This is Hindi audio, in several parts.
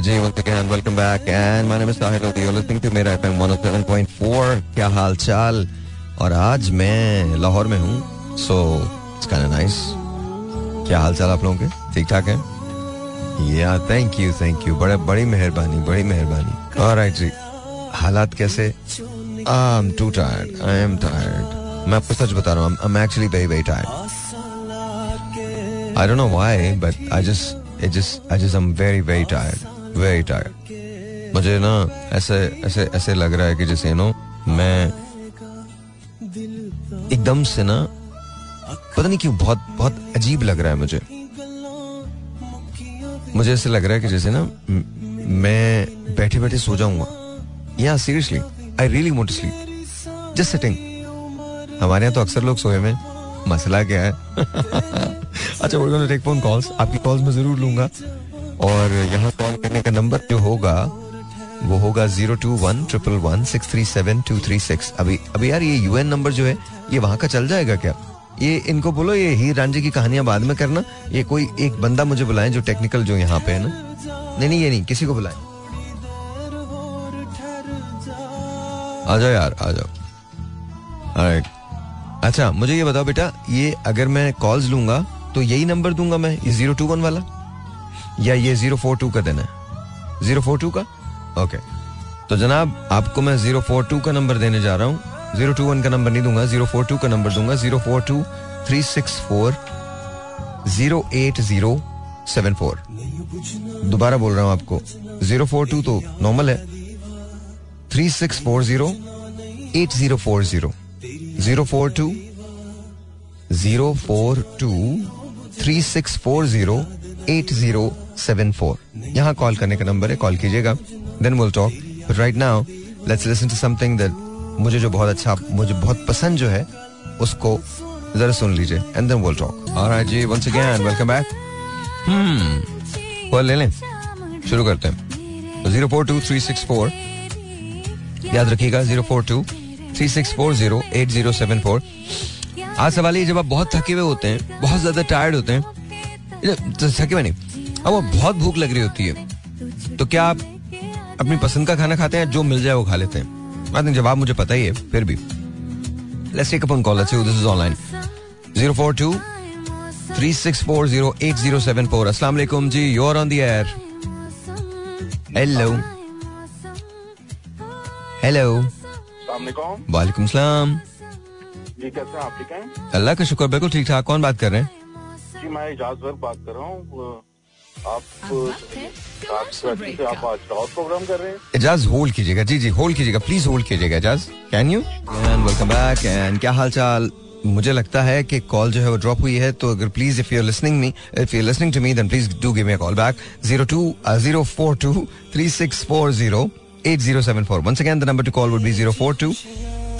Ji, once again, welcome back. And my name is Sahil Lodi. You're listening to मेरा FM 107.4. क्या हाल चाल? और आज मैं लाहौर में हूँ. It's kind of nice. क्या हाल चाल आप लोगों के? ठीक ठाक है? Yeah, thank you, thank you. बड़े बड़ी मेहरबानी, बड़ी मेहरबानी. Alright जी. हालात कैसे? I'm too tired. I am tired. मैं आपको सच बता रहा हूँ. I'm, I'm actually very, very tired. I don't know why, but I just, it just, I just, I'm very, very tired. Very tired. मुझे ना ऐसे ऐसे ऐसे लग रहा है कि जैसे नो मैं एकदम से ना, पता नहीं क्यों बहुत बहुत अजीब लग रहा है मुझे। मुझे ऐसे लग रहा है कि जैसे ना, मैं बैठे बैठे सो जाऊँगा। या seriously I really want sleep just sitting हमारे यहाँ तो अक्सर लोग सोए में मसला क्या है? अच्छा going to take आपकी कॉल्स मैं ज़रूर लूँगा। और यहाँ कॉल करने का नंबर जो होगा, वो होगा zero two one triple one six three seven two three six अभी अभी यार ये यूएन नंबर जो है, ये वहाँ का चल जाएगा क्या? ये इनको बोलो, ये हीर रांझे की कहानियाँ बाद में करना। ये कोई एक बंदा मुझे बुलाए जो टेक्निकल जो यहाँ पे है ना? नहीं नहीं, ये नहीं, किसी को बुलाए। आ जाओ यार, आ जाओ। अच्छा मुझे ये बताओ बेटा, ये अगर मैं कॉल्स लूँगा तो यही नंबर दूँगा मैं, ये ज़ीरो टू वन वाला? या ये ज़ीरो फोर टू का देना है? ज़ीरो फोर टू का? ओके तो जनाब, आपको मैं ज़ीरो फोर टू का नंबर देने जा रहा हूँ। ज़ीरो टू वन का नंबर नहीं दूँगा, ज़ीरो फोर टू का नंबर दूँगा, zero four two three six four zero eight zero seven four. दोबारा बोल रहा हूँ आपको, ज़ीरो फोर टू तो नॉर्मल है। Three six four zero eight zero four zero. Zero four two, zero four two, three six four zero eight zero seven four यहाँ कॉल करने का नंबर है कॉल कीजिएगा। Then will talk but right now let's listen to something that मुझे जो बहुत अच्छा मुझे बहुत पसंद जो है, उसको जरा सुन लीजिए and then will talk alright ji once again welcome back hmm call ले लें। शुरू करते हैं। Zero four two three six four याद रखिएगा zero four two three six four zero eight zero seven four आज सवाल ये, जब आप बहुत थके हुए होते हैं, बहुत ज़्यादा टायर्ड होते हैं थके हुए नहीं? अब वो बहुत भूख लग रही होती है। तो क्या आप अपनी पसंद का खाना खाते हैं? जो मिल जाए वो खा लेते हैं। बात नहीं जवाब मुझे पता ही है फिर भी। Let's take upon call let's this is online zero four two three six four zero eight zero seven four अस्सलाम वालेकुम जी you are on the air hello hello वालेकुम सलाम जी कैसे हैं? आप ठीक हैं? अल्लाह का शुक्र बिल्कुल ठीक ठाक। कौन बात कर रहे हैं? जी मैं इजाज वर्क बात कर रहा हूँ। आप आप से आप आज रात प्रोग्राम कर रहे हैं। एजाज होल्ड कीजिएगा जी जी होल्ड कीजिएगा प्लीज़ होल्ड कीजिएगा Aijaz can you and welcome back and क्या हाल चाल मुझे लगता है कि कॉल जो है वो ड्रॉप हुई है तो अगर please if you are listening me if you are listening to me then please do give me a call back zero two zero four two three six four zero eight zero seven four once again the number to call would be zero four two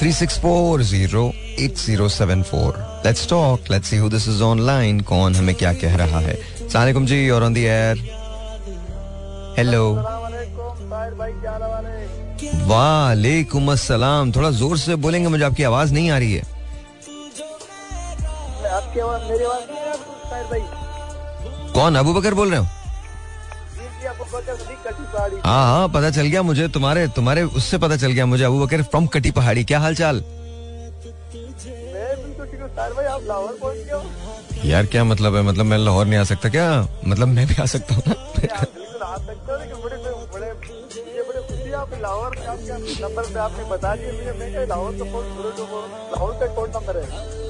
three six four zero eight zero seven four let's talk let's see who this is online कौन हमें क्या कह रहा है? सलाम जी और ऑन द एयर हेलो वालेकुम अस्सलाम. थोड़ा ज़ोर से बोलेंगे मुझे आपकी आवाज़ नहीं आ रही है। आपकी आवाज़ मेरी आवाज़ नहीं है कौन अबू बकर बोल रहे हो? हाँ हाँ पता चल गया मुझे तुम्हारे तुम्हारे उससे पता चल गया मुझे अबू बकर फ्रॉम कटी पहाड़ी क्या हाल चाल हूँ हो? यार क्या मतलब है? मतलब मैं लाहौर नहीं आ सकता क्या? मतलब मैं भी आ सकता हूँ हो है तो है।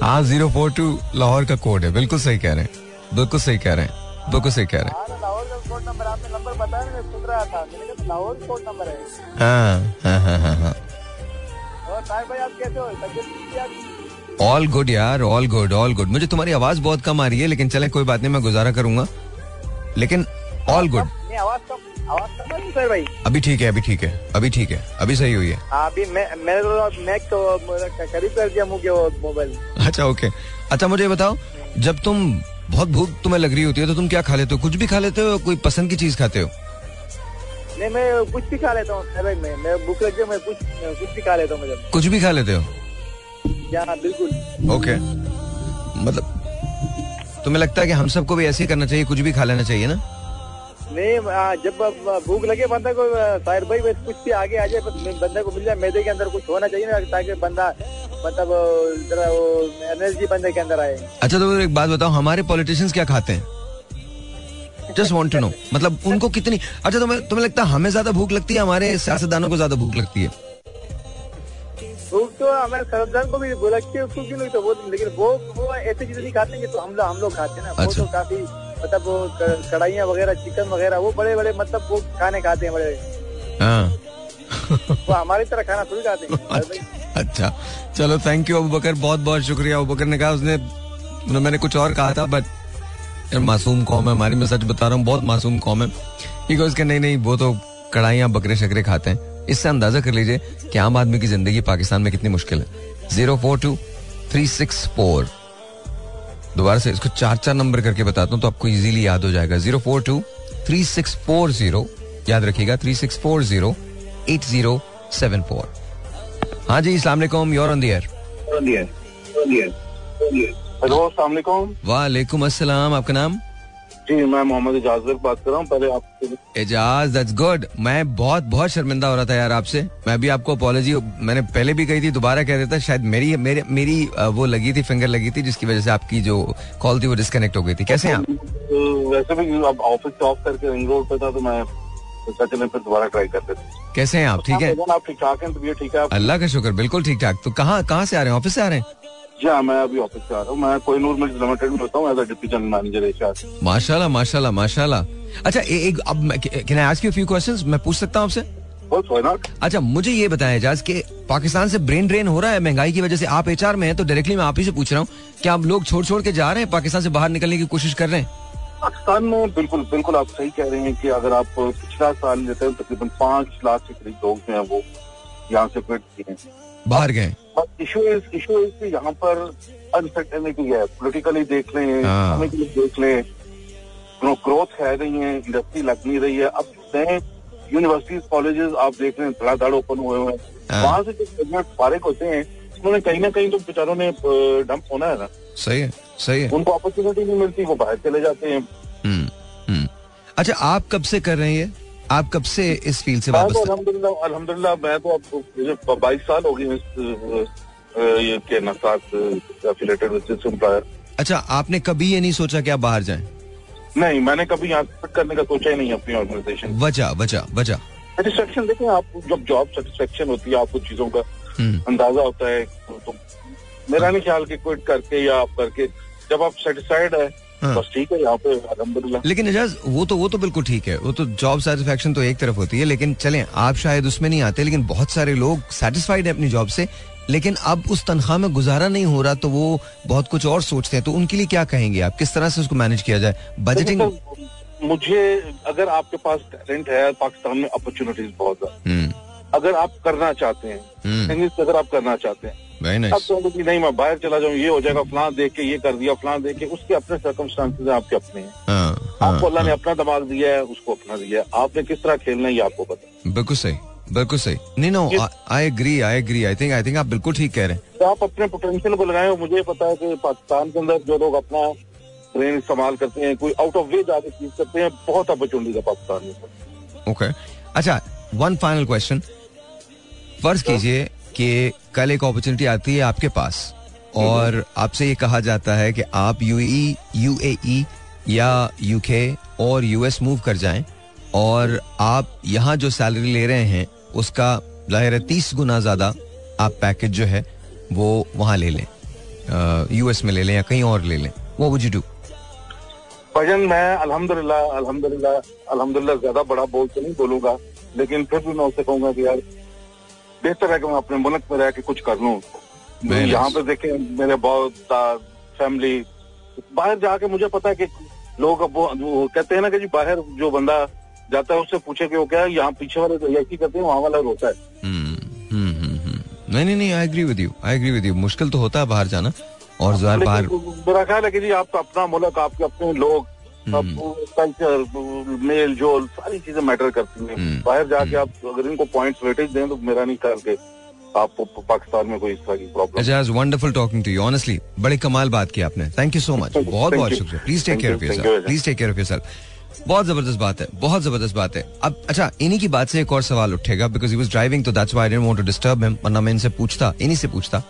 हाँ ज़ीरो फोर टू लाहौर का कोड है बिल्कुल सही कह रहे हैं बिल्कुल सही कह रहे हैं बिल्कुल सही कह रहे हैं। हाँ कोड नंबर आपने नंबर बताया मैं सुन रहा था। मैंने लाहौर कोड नंबर है। हाँ हाँ हाँ हाँ हाँ। और भाई आप कैसे हो? तबियत ठीक है आपकी? ऑल गुड यार ऑल गुड ऑल गुड मुझे तुम्हारी आवाज़ बहुत कम आ रही है लेकिन चले कोई बात नहीं मैं गुजारा करूँगा। लेकिन ऑल गुड अभी ठीक है अभी ठीक है अभी ठीक है अभी सही हुई है। अभी मैं मेरे तो मैं तो करीब कर दिया मुझे मोबाइल अच्छा ओके अच्छा मुझे बताओ जब तुम बहुत भूख तुम्हें लग रही होती है तो तुम क्या खा लेते हो? कुछ भी खा लेते हो कोई पसंद की चीज़ खाते हो? नहीं मैं कुछ भी खा लेता हूँ मैं मैं भूख लग मैं कुछ कुछ भी खा लेता हूँ कुछ भी खा लेते हो? बिल्कुल। ओके। मतलब तुम्हें लगता है कि हम सबको भी ऐसे ही करना चाहिए कुछ भी खा लेना चाहिए ना? नहीं जब भूख लगे बंदा को शायर भाई बस कुछ भी आगे आ जाए बंदे को मिल जाए मैदे के अंदर कुछ होना चाहिए ना ताकि बंदा मतलब जरा वो एनर्जी बंदे के अंदर आए। अच्छा तो एक बात बताओ हमारे पॉलिटिशियंस क्या खाते हैं? जस्ट वॉन्ट टू नो मतलब उनको कितनी अच्छा तुम्हें तुम्हें लगता है हमें ज़्यादा भूख लगती है हमारे सियासतदानों को ज़्यादा भूख लगती है? भूख तो हमारे सरदार को भी बोला कि उसको क्यों नहीं तो वो लेकिन वो वो ऐसी चीज़ें नहीं खाते हैं जो हम लोग हम लोग खाते हैं ना। वो अच्छा। तो काफ़ी मतलब वो कढ़ाइयाँ वगैरह चिकन वगैरह वो बड़े बड़े मतलब वो खाने खाते हैं बड़े। हाँ। वो हमारी तरह खाना थोड़ी खाते हैं। भाई अच्छा। चलो थैंक यू अबू बकर बहुत बहुत शुक्रिया। अबू बकर ने कहा, उसने मतलब मैंने कुछ और कहा था बट यार मासूम कौम है हमारी, मैं सच बता रहा हूँ, बहुत मासूम कौम है। ये उसके नहीं नहीं, वो तो कढ़ाइयाँ, बकरे, शकरे खाते हैं। इससे अंदाज़ा कर लीजिए कि आम आदमी की ज़िंदगी पाकिस्तान में कितनी मुश्किल है। Zero four two three six four दोबारा से इसको चार चार नंबर करके बताता हूँ तो आपको इजीली याद हो जाएगा। Zero four two three six four zero याद रखिएगा three six four zero eight zero seven four हाँ जी इस्लाम you're on the air hello वालेकुम। अस्सलाम आपका नाम? जी मैं मोहम्मद बात कर रहा हूँ पहले आपसे एजाज दैट्स गुड मैं बहुत बहुत शर्मिंदा हो रहा था यार आपसे। मैं भी आपको अपॉलोजी मैंने पहले भी कही थी दोबारा कह देता शायद मेरी मेरे मेरी वो लगी थी फिंगर लगी थी जिसकी वजह से आपकी जो कॉल थी वो डिस्कनेक्ट हो गई थी। कैसे आप? वैसे भी ऑफ़िस से ऑफ़ करके रिंग रोड पे था तो मैं सोचा चले फिर दोबारा ट्राई करते थे कैसे हैं आप? ठीक है? आप ठीक ठाक हैं? तबीयत ठीक है अल्लाह का शुक्र बिल्कुल ठीक ठाक। तो कहाँ कहाँ से आ रहे हैं? ऑफ़िस से आ रहे हैं? जी हाँ मैं अभी ऑफ़िस से आ रहा हूँ। मैं कोहिनूर मिल्स लिमिटेड में होता हूँ as a deputy general manager माशाल्लाह माशाल्लाह माशाल्लाह। अच्छा ए, एक अब can I ask you few questions मैं पूछ सकता हूँ आपसे? अच्छा मुझे ये बताया एजाज कि पाकिस्तान से ब्रेन ड्रेन हो रहा है महँगाई की वजह से आप एचआर में हैं तो डायरेक्टली मैं आप ही से पूछ रहा हूँ क्या आप लोग छोड़ छोड़ के जा रहे हैं पाकिस्तान से बाहर निकलने की कोशिश कर रहे हैं? पाकिस्तान में बिल्कुल बिल्कुल आप सही कह रहे हैं कि अगर आप पिछला साल लेते हैं तकरीबन पाँच लाख के करीब लोग जो हैं वो यहाँ से क्विट किए हैं बाहर गए but issue is issue is कि यहाँ पर अनसर्टेनिटी है पोलिटिकली देख लें हाँ। इकोनॉमिकली देख लें ग्रोथ है नहीं है इंडस्ट्री लग नहीं रही है अब नए यूनिवर्सिटीज कॉलेजेस आप देख रहे हैं धड़ाधड़ ओपन हुए हुए हैं हाँ। वहाँ से जो ग्रेजुएट फारिग होते हैं उन्होंने कहीं ना कहीं तो बेचारों ने डंप होना है ना। सही है सही है। उनको अपॉर्चुनिटी नहीं मिलती वो बाहर चले जाते हैं। हम्म, हम्म। अच्छा आप कब से कर रहे हैं आप कब से इस फ़ील्ड से तो वापस अलहमदुल्ला अलहमदुल्ला मैं तो अब मुझे बाईस साल हो ये के ना साथ एफिलेटेड विद एम्प्लॉयर अच्छा आपने कभी ये नहीं सोचा कि आप बाहर जाएँ? नहीं मैंने कभी यहाँ करने का सोचा ही नहीं अपनी ऑर्गेनाइजेशन वजह वजह वजह। सेटिस्फेक्शन देखें आप जब जॉब सेटिस्फेक्शन होती है आपको चीज़ों का अंदाज़ा होता है। तो, मेरा नहीं ख्याल कि क्विट करके या आप करके जब आप सेटिस्फाइड है हाँ। बस ठीक है यहाँ पे अलहमदुल्ला लेकिन एजाज वो तो वो तो बिल्कुल ठीक है। वो तो जॉब सेटिस्फेक्शन तो एक तरफ़ होती है लेकिन चले आप शायद उसमें नहीं आते लेकिन बहुत सारे लोग सेटिस्फाइड है अपनी जॉब से लेकिन अब उस तनख्वाह में गुजारा नहीं हो रहा तो वो बहुत कुछ और सोचते हैं। तो उनके लिए क्या कहेंगे आप? किस तरह से उसको मैनेज किया जाए? बजटिंग मुझे अगर आपके पास टैलेंट है पाकिस्तान में अपॉर्चुनिटीज़ बहुत हम्म। अगर आप करना चाहते हैं हम्म। इंग्लिश अगर आप करना चाहते हैं तो कि नहीं मैं बाहर चला जाऊँ ये हो जाएगा फलां देख के ये कर दिया फलां देख के उसके अपने सर्कमस्टांसेस आपके अपने हैं। हाँ आपको अल्लाह ने हाँ। अपना दिमाग दिया है उसको अपना दिया है। आपने किस तरह खेलना है ये आपको पता है। बिल्कुल सही बिल्कुल सही। नहीं no I agree I agree I think I think आप बिल्कुल ठीक कह रहे हैं। तो आप अपने पोटेंशियल को लगाएँ मुझे पता है कि पाकिस्तान के अंदर जो लोग अपना ब्रेन इस्तेमाल करते हैं कोई आउट ऑफ़ वे जाके चीज़ करते हैं बहुत अपॉर्चुनिटी है पाकिस्तान में। ओके अच्छा वन फाइनल क्वेश्चन फ़र्ज़ कीजिए कि कल एक अपॉर्चुनिटी आती है आपके पास। और आपसे ये कहा जाता है कि आप यूई यूएई या यूके और यूएस मूव कर जाएँ। और आप यहाँ जो सैलरी ले रहे हैं, उसका ज़ाहिर है तीस गुना ज़्यादा आप पैकेज जो है, वो वहाँ ले लें। यूएस में ले लें या कहीं और ले लें। वो वुड यू डू भजन, मैं अल्हम्दुलिल्लाह अल्हम्दुलिल्लाह अल्हम्दुलिल्लाह ज़्यादा बड़ा बोल तो नहीं बोलूँगा, लेकिन फिर भी मैं उससे कहूँगा कि यार बेहतर है कि मैं अपने मुल्क में रह के कुछ कर लूँ यहाँ. पे देखे मेरे बहुत फैमिली बाहर जाके मुझे पता है कि लोग अब वो, कहते हैं ना कि जी बाहर जो बंदा जाता है उससे पूछे कि वो क्या है यहाँ पीछे वाले तो यही करते हैं वहाँ वाला रोता है हम्म, हम्म, हम्म। नहीं नहीं नहीं I agree with you I agree with you मुश्किल तो होता है बाहर जाना और ज़ाहिर बाहर मेरा ख्याल है कि जी आपका अपना मुल्क आपके अपने लोग। कल्चर मेल जोल सारी चीज़ें मैटर करती हैं। हम्म, बाहर जाके आप अगर इनको पॉइंट्स वेटेज दें तो मेरा नहीं ख्याल कि आपको पाकिस्तान में कोई इस तरह की problem wonderful talking to you honestly बड़ी कमाल बात की आपने। थैंक यू सो मच बहुत बहुत शुक्रिया। Please take care of yourself please take care of yourself बहुत ज़बरदस्त बात है बहुत ज़बरदस्त बात है। अब अच्छा इन्हीं की बात से एक और सवाल उठेगा बिकॉज़ ही वाज ड्राइविंग तो that's why I didn't want to disturb him वरना मैं इनसे पूछता इन्हीं से पूछता।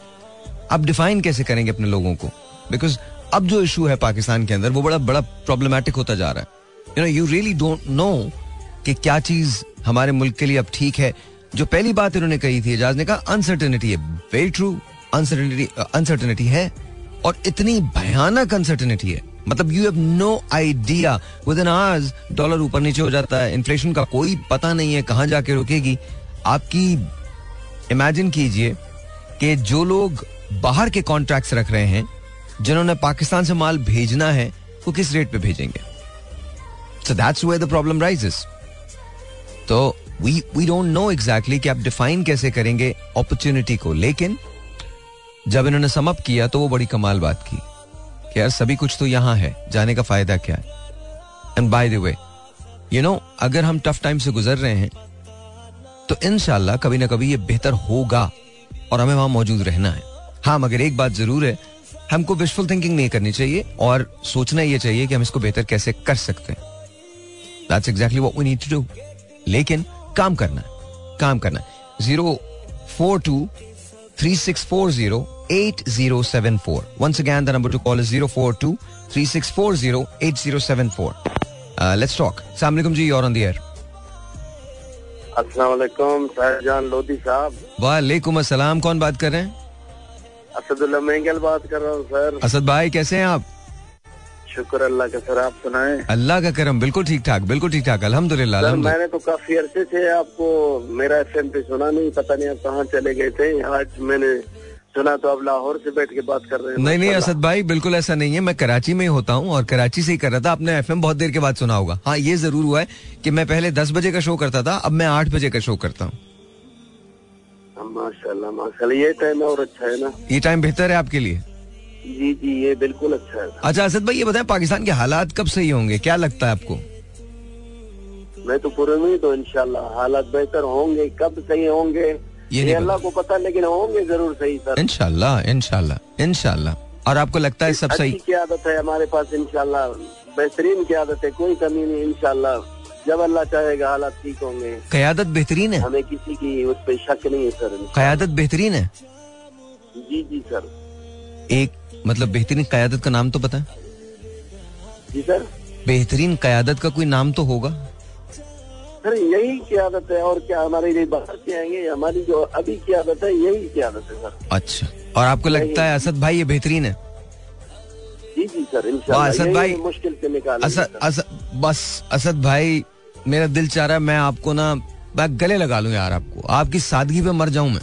अब डिफाइन कैसे करेंगे अपने लोगों को? बिकॉज़ अब जो इशू है पाकिस्तान के अंदर, वो बड़ा बड़ा प्रॉब्लमेटिक होता जा रहा है। You know you really don't know कि क्या चीज़ हमारे मुल्क के लिए अब ठीक है। जो पहली बात इन्होंने कही थी एजाज ने कहा अनसर्टेनिटी है। वेरी ट्रू अनसर्टेनिटी अनसर्टेनिटी है और इतनी भयानक अनसर्टेनिटी है। मतलब you have no idea within hours dollar ऊपर नीचे हो जाता है। इन्फ्लेशन का कोई पता नहीं है कहाँ जाके रुकेगी। आपकी इमेजिन कीजिए कि जो लोग बाहर के कॉन्ट्रैक्ट्स रख रहे हैं जिन्होंने पाकिस्तान से माल भेजना है, वो किस रेट पे भेजेंगे? So that's where the problem rises तो we we don't know exactly कि आप डिफाइन कैसे करेंगे अपॉर्चुनिटी को, लेकिन जब इन्होंने समअप किया तो वो बड़ी कमाल बात की कि यार सभी कुछ तो यहाँ है, जाने का फ़ायदा क्या है? And by the way you know अगर हम टफ टाइम से गुजर रहे हैं तो इनशाला कभी ना कभी ये बेहतर होगा और हमें वहाँ मौजूद रहना है। हाँ मगर एक बात ज़रूर है हमको विशफुल थिंकिंग नहीं करनी चाहिए और सोचना ये चाहिए कि हम इसको बेहतर कैसे कर सकते हैं। That's exactly what we need to do लेकिन काम करना है काम करना है। Zero four two three six four zero eight zero seven four once again the number to call is zero four two three six four zero eight zero seven four let's talk सलाम जी और ऑन द एयर अस्सलाम वालेकुम लोधी साहब। वालेकुम अस्सलाम कौन बात कर रहे हैं? असदुल्ला मेंगल बात कर रहा हूँ सर? असद भाई कैसे हैं आप? शुक्र अल्लाह का सर आप सुनाए। अल्लाह का करम बिल्कुल ठीक ठाक बिल्कुल ठीक ठाक अल्हम्दुलिल्लाह सर मैंने तो काफ़ी अरसे से आपको मेरा एफ़ पे सुना नहीं पता नहीं आप कहाँ चले गए थे। आज मैंने सुना तो अब लाहौर से बैठ के बात कर रहे हैं नहीं नहीं असद भाई बिल्कुल ऐसा नहीं है मैं कराची में ही होता हूँ और कराची से ही कर रहा था आपने एफएम बहुत देर के बाद सुना होगा। हाँ ये ज़रूर हुआ है कि मैं पहले दस बजे का शो करता था अब मैं आठ बजे का शो करता हाँ, माशाल्लाह माशाल्लाह ये टाइम और अच्छा है ना। ये टाइम बेहतर है आपके लिए? जी जी ये बिल्कुल अच्छा है। अच्छा असद भाई ये बताएँ पाकिस्तान के हालात कब सही होंगे? क्या लगता है आपको? मैं तो पूरे में तो इनशाला हालात बेहतर होंगे कब सही होंगे ये ये अल्लाह को पता लेकिन होंगे ज़रूर सही सर। इनशाला इनशाला इनशाला और आपको लगता है सब सही? की आदत है हमारे पास इनशाला बेहतरीन की आदत है कोई कमी नहीं इंशाल्लाह। जब अल्लाह चाहेगा हालात ठीक होंगे। कयादत बेहतरीन है। हमें किसी की उस पर शक नहीं है सर। कयादत बेहतरीन है। जी जी सर। एक मतलब बेहतरीन क्यादत का नाम तो पता है? जी सर। बेहतरीन कयादत का कोई नाम तो होगा? सर यही की आदत है और क्या हमारे लिए बाहर से आएँगे? हमारी जो अभी की आदत है यही की आदत है सर। अच्छा। और आपको लगता है असद भाई ये बेहतरीन है? जी जी सर असद भाई। मुश्किल से निकाल असद असद बस असद भाई मेरा दिल चाह रहा है मैं आपको ना मैं गले लगा लूँ यार आपको। आपकी सादगी पे मर जाऊँ मैं।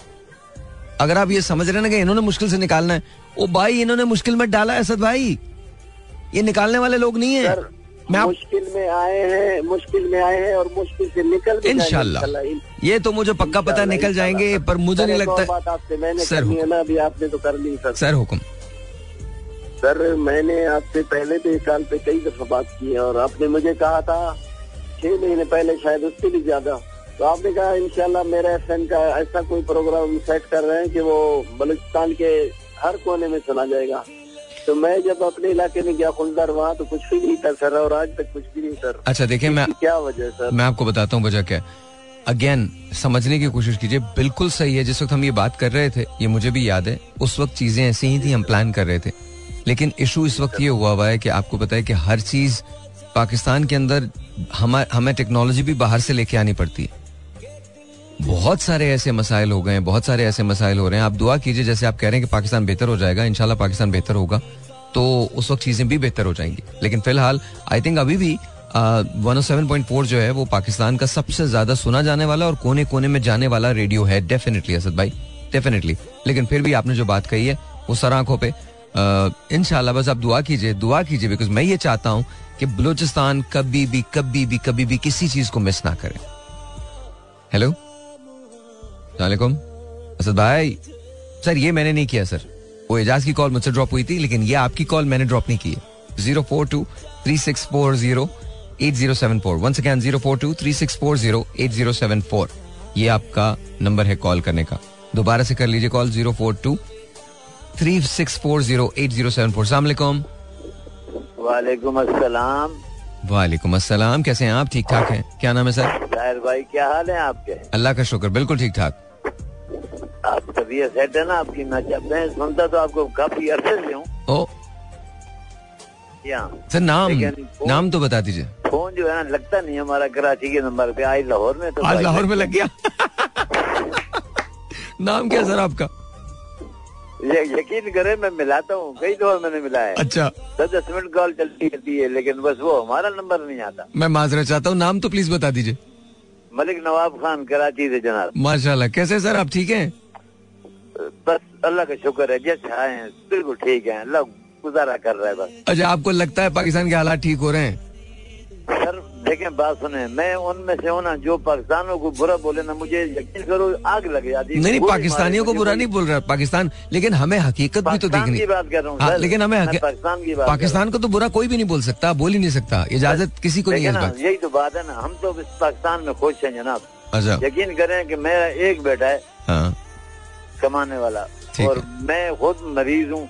अगर आप ये समझ रहे ना कि इन्होंने मुश्किल से निकालना है ओ भाई इन्होंने मुश्किल में डाला है असद भाई। ये निकालने वाले लोग नहीं है। मैं मुश्किल में आए हैं मुश्किल में आए हैं और मुश्किल से निकल भी जाएँगे। इंशाल्लाह। इंशाल्लाह। ये तो मुझे पक्का पता निकल जाएँगे पर मुझे नहीं लगता बात आपसे मैंने सर, है ना अभी आपने तो कर ली सर। सर हुक्म। सर मैंने आपसे पहले भी इस साल पे कई दफ़ा बात की है और आपने मुझे कहा था छह महीने पहले शायद उससे भी ज़्यादा। तो आपने कहा इंशाल्लाह मेरा एफ़ का ऐसा कोई प्रोग्राम सेट कर रहे हैं कि वो बलूचिस्तान के हर कोने में सुना जाएगा। तो मैं जब अपने इलाके में गया खुलदार वहाँ तो कुछ भी नहीं था सर और आज तक कुछ भी नहीं सर। अच्छा देखिए मैं क्या वजह सर? मैं आपको बताता हूँ वजह क्या है। अगेन समझने की कोशिश कीजिए बिल्कुल सही है। जिस वक्त हम ये बात कर रहे थे ये मुझे भी याद है उस वक्त चीज़ें ऐसी ही थी हम प्लान कर रहे थे। लेकिन इशू इस वक्त ये हुआ हुआ है कि आपको पता है कि हर चीज़ पाकिस्तान के अंदर हमें हमें टेक्नोलॉजी भी बाहर से लेके आनी पड़ती है। बहुत सारे ऐसे मसाइल हो गए हैं, बहुत सारे ऐसे मसाइल हो रहे हैं। आप दुआ कीजिए, जैसे आप कह रहे हैं कि पाकिस्तान बेहतर हो जाएगा, इंशाल्लाह पाकिस्तान बेहतर होगा तो उस वक्त चीज़ें भी बेहतर हो जाएँगी। लेकिन फ़िलहाल आई थिंक अभी भी वन सेवन पॉइंट फोर जो है, वो पाकिस्तान का सबसे ज़्यादा सुना जाने वाला और कोने कोने में जाने वाला रेडियो है डेफिनेटली असद भाई डेफिनेटली लेकिन फिर भी आपने जो बात कही है, वो सर आँखों पर इनशाला बस आप दुआ कीजिए दुआ कीजिए बिकॉज़ मैं ये चाहता हूँ कि बलूचिस्तान कभी भी कभी भी कभी भी किसी चीज़ को मिस ना करे। हेलो वालेकुम असद भाई, सर, ये मैंने नहीं किया, सर। वो एजाज की कॉल मुझसे ड्रॉप हुई थी, लेकिन ये आपकी कॉल मैंने ड्रॉप नहीं की zero four two three six four zero eight zero seven four. One second zero four two three six four zero eight zero seven four. ये आपका नंबर है कॉल करने का। दोबारा से कर लीजिए call zero four two three six four zero eight zero seven four. सलामकुम वालेकुम अस्सलाम। वालेकुम अस्सलाम कैसे हैं आप? ठीक ठाक हैं? क्या नाम है सर? साहिर भाई क्या हाल है आपके? अल्लाह का शुक्र बिल्कुल ठीक ठाक। आप तबीयत सेट है ना आपकी? मैं जब मैं सुनता तो आपको काफ़ी अरसे से हूँ। ओ सर नाम नाम तो बता दीजिए। फ़ोन जो है ना लगता नहीं हमारा कराची के नंबर पे। आज लाहौर में तो आज लाहौर में लग गया। नाम क्या सर आपका? ये यकीन करे मैं मिलाता हूँ। कई दफ़ा मैंने मिलाया अच्छा। दस दस मिनट कॉल चलती रहती है लेकिन बस वो हमारा नंबर नहीं आता। मैं माजरा चाहता हूँ नाम तो प्लीज़ बता दीजिए। मलिक नवाब खान कराची से जनाब। माशाल्लाह कैसे सर आप ठीक हैं? बस अल्लाह का शुक्र है जैसे आए हैं बिल्कुल ठीक है अल्लाह गुजारा कर रहा है बस। अच्छा आपको लगता है पाकिस्तान के हालात ठीक हो रहे हैं? सर देखें बात सुने मैं उनमें से होना जो पाकिस्तानों को बुरा बोले ना मुझे यकीन करो आग लग जाती नहीं पाकिस्तानियों को बुरा नहीं बोल रहा पाकिस्तान लेकिन हमें हकीकत भी तो देखनी। की बात कर रहा हूँ हाँ, लेकिन हमें पाकिस्तान की बात पाकिस्तान को तो बुरा कोई भी नहीं बोल सकता बोल ही नहीं सकता इजाज़त किसी को नहीं है यही तो बात है ना हम तो पाकिस्तान में खुश है जनाब। अच्छा। यकीन करें कि मेरा एक बेटा है हाँ। कमाने वाला और मैं खुद मरीज़ हूँ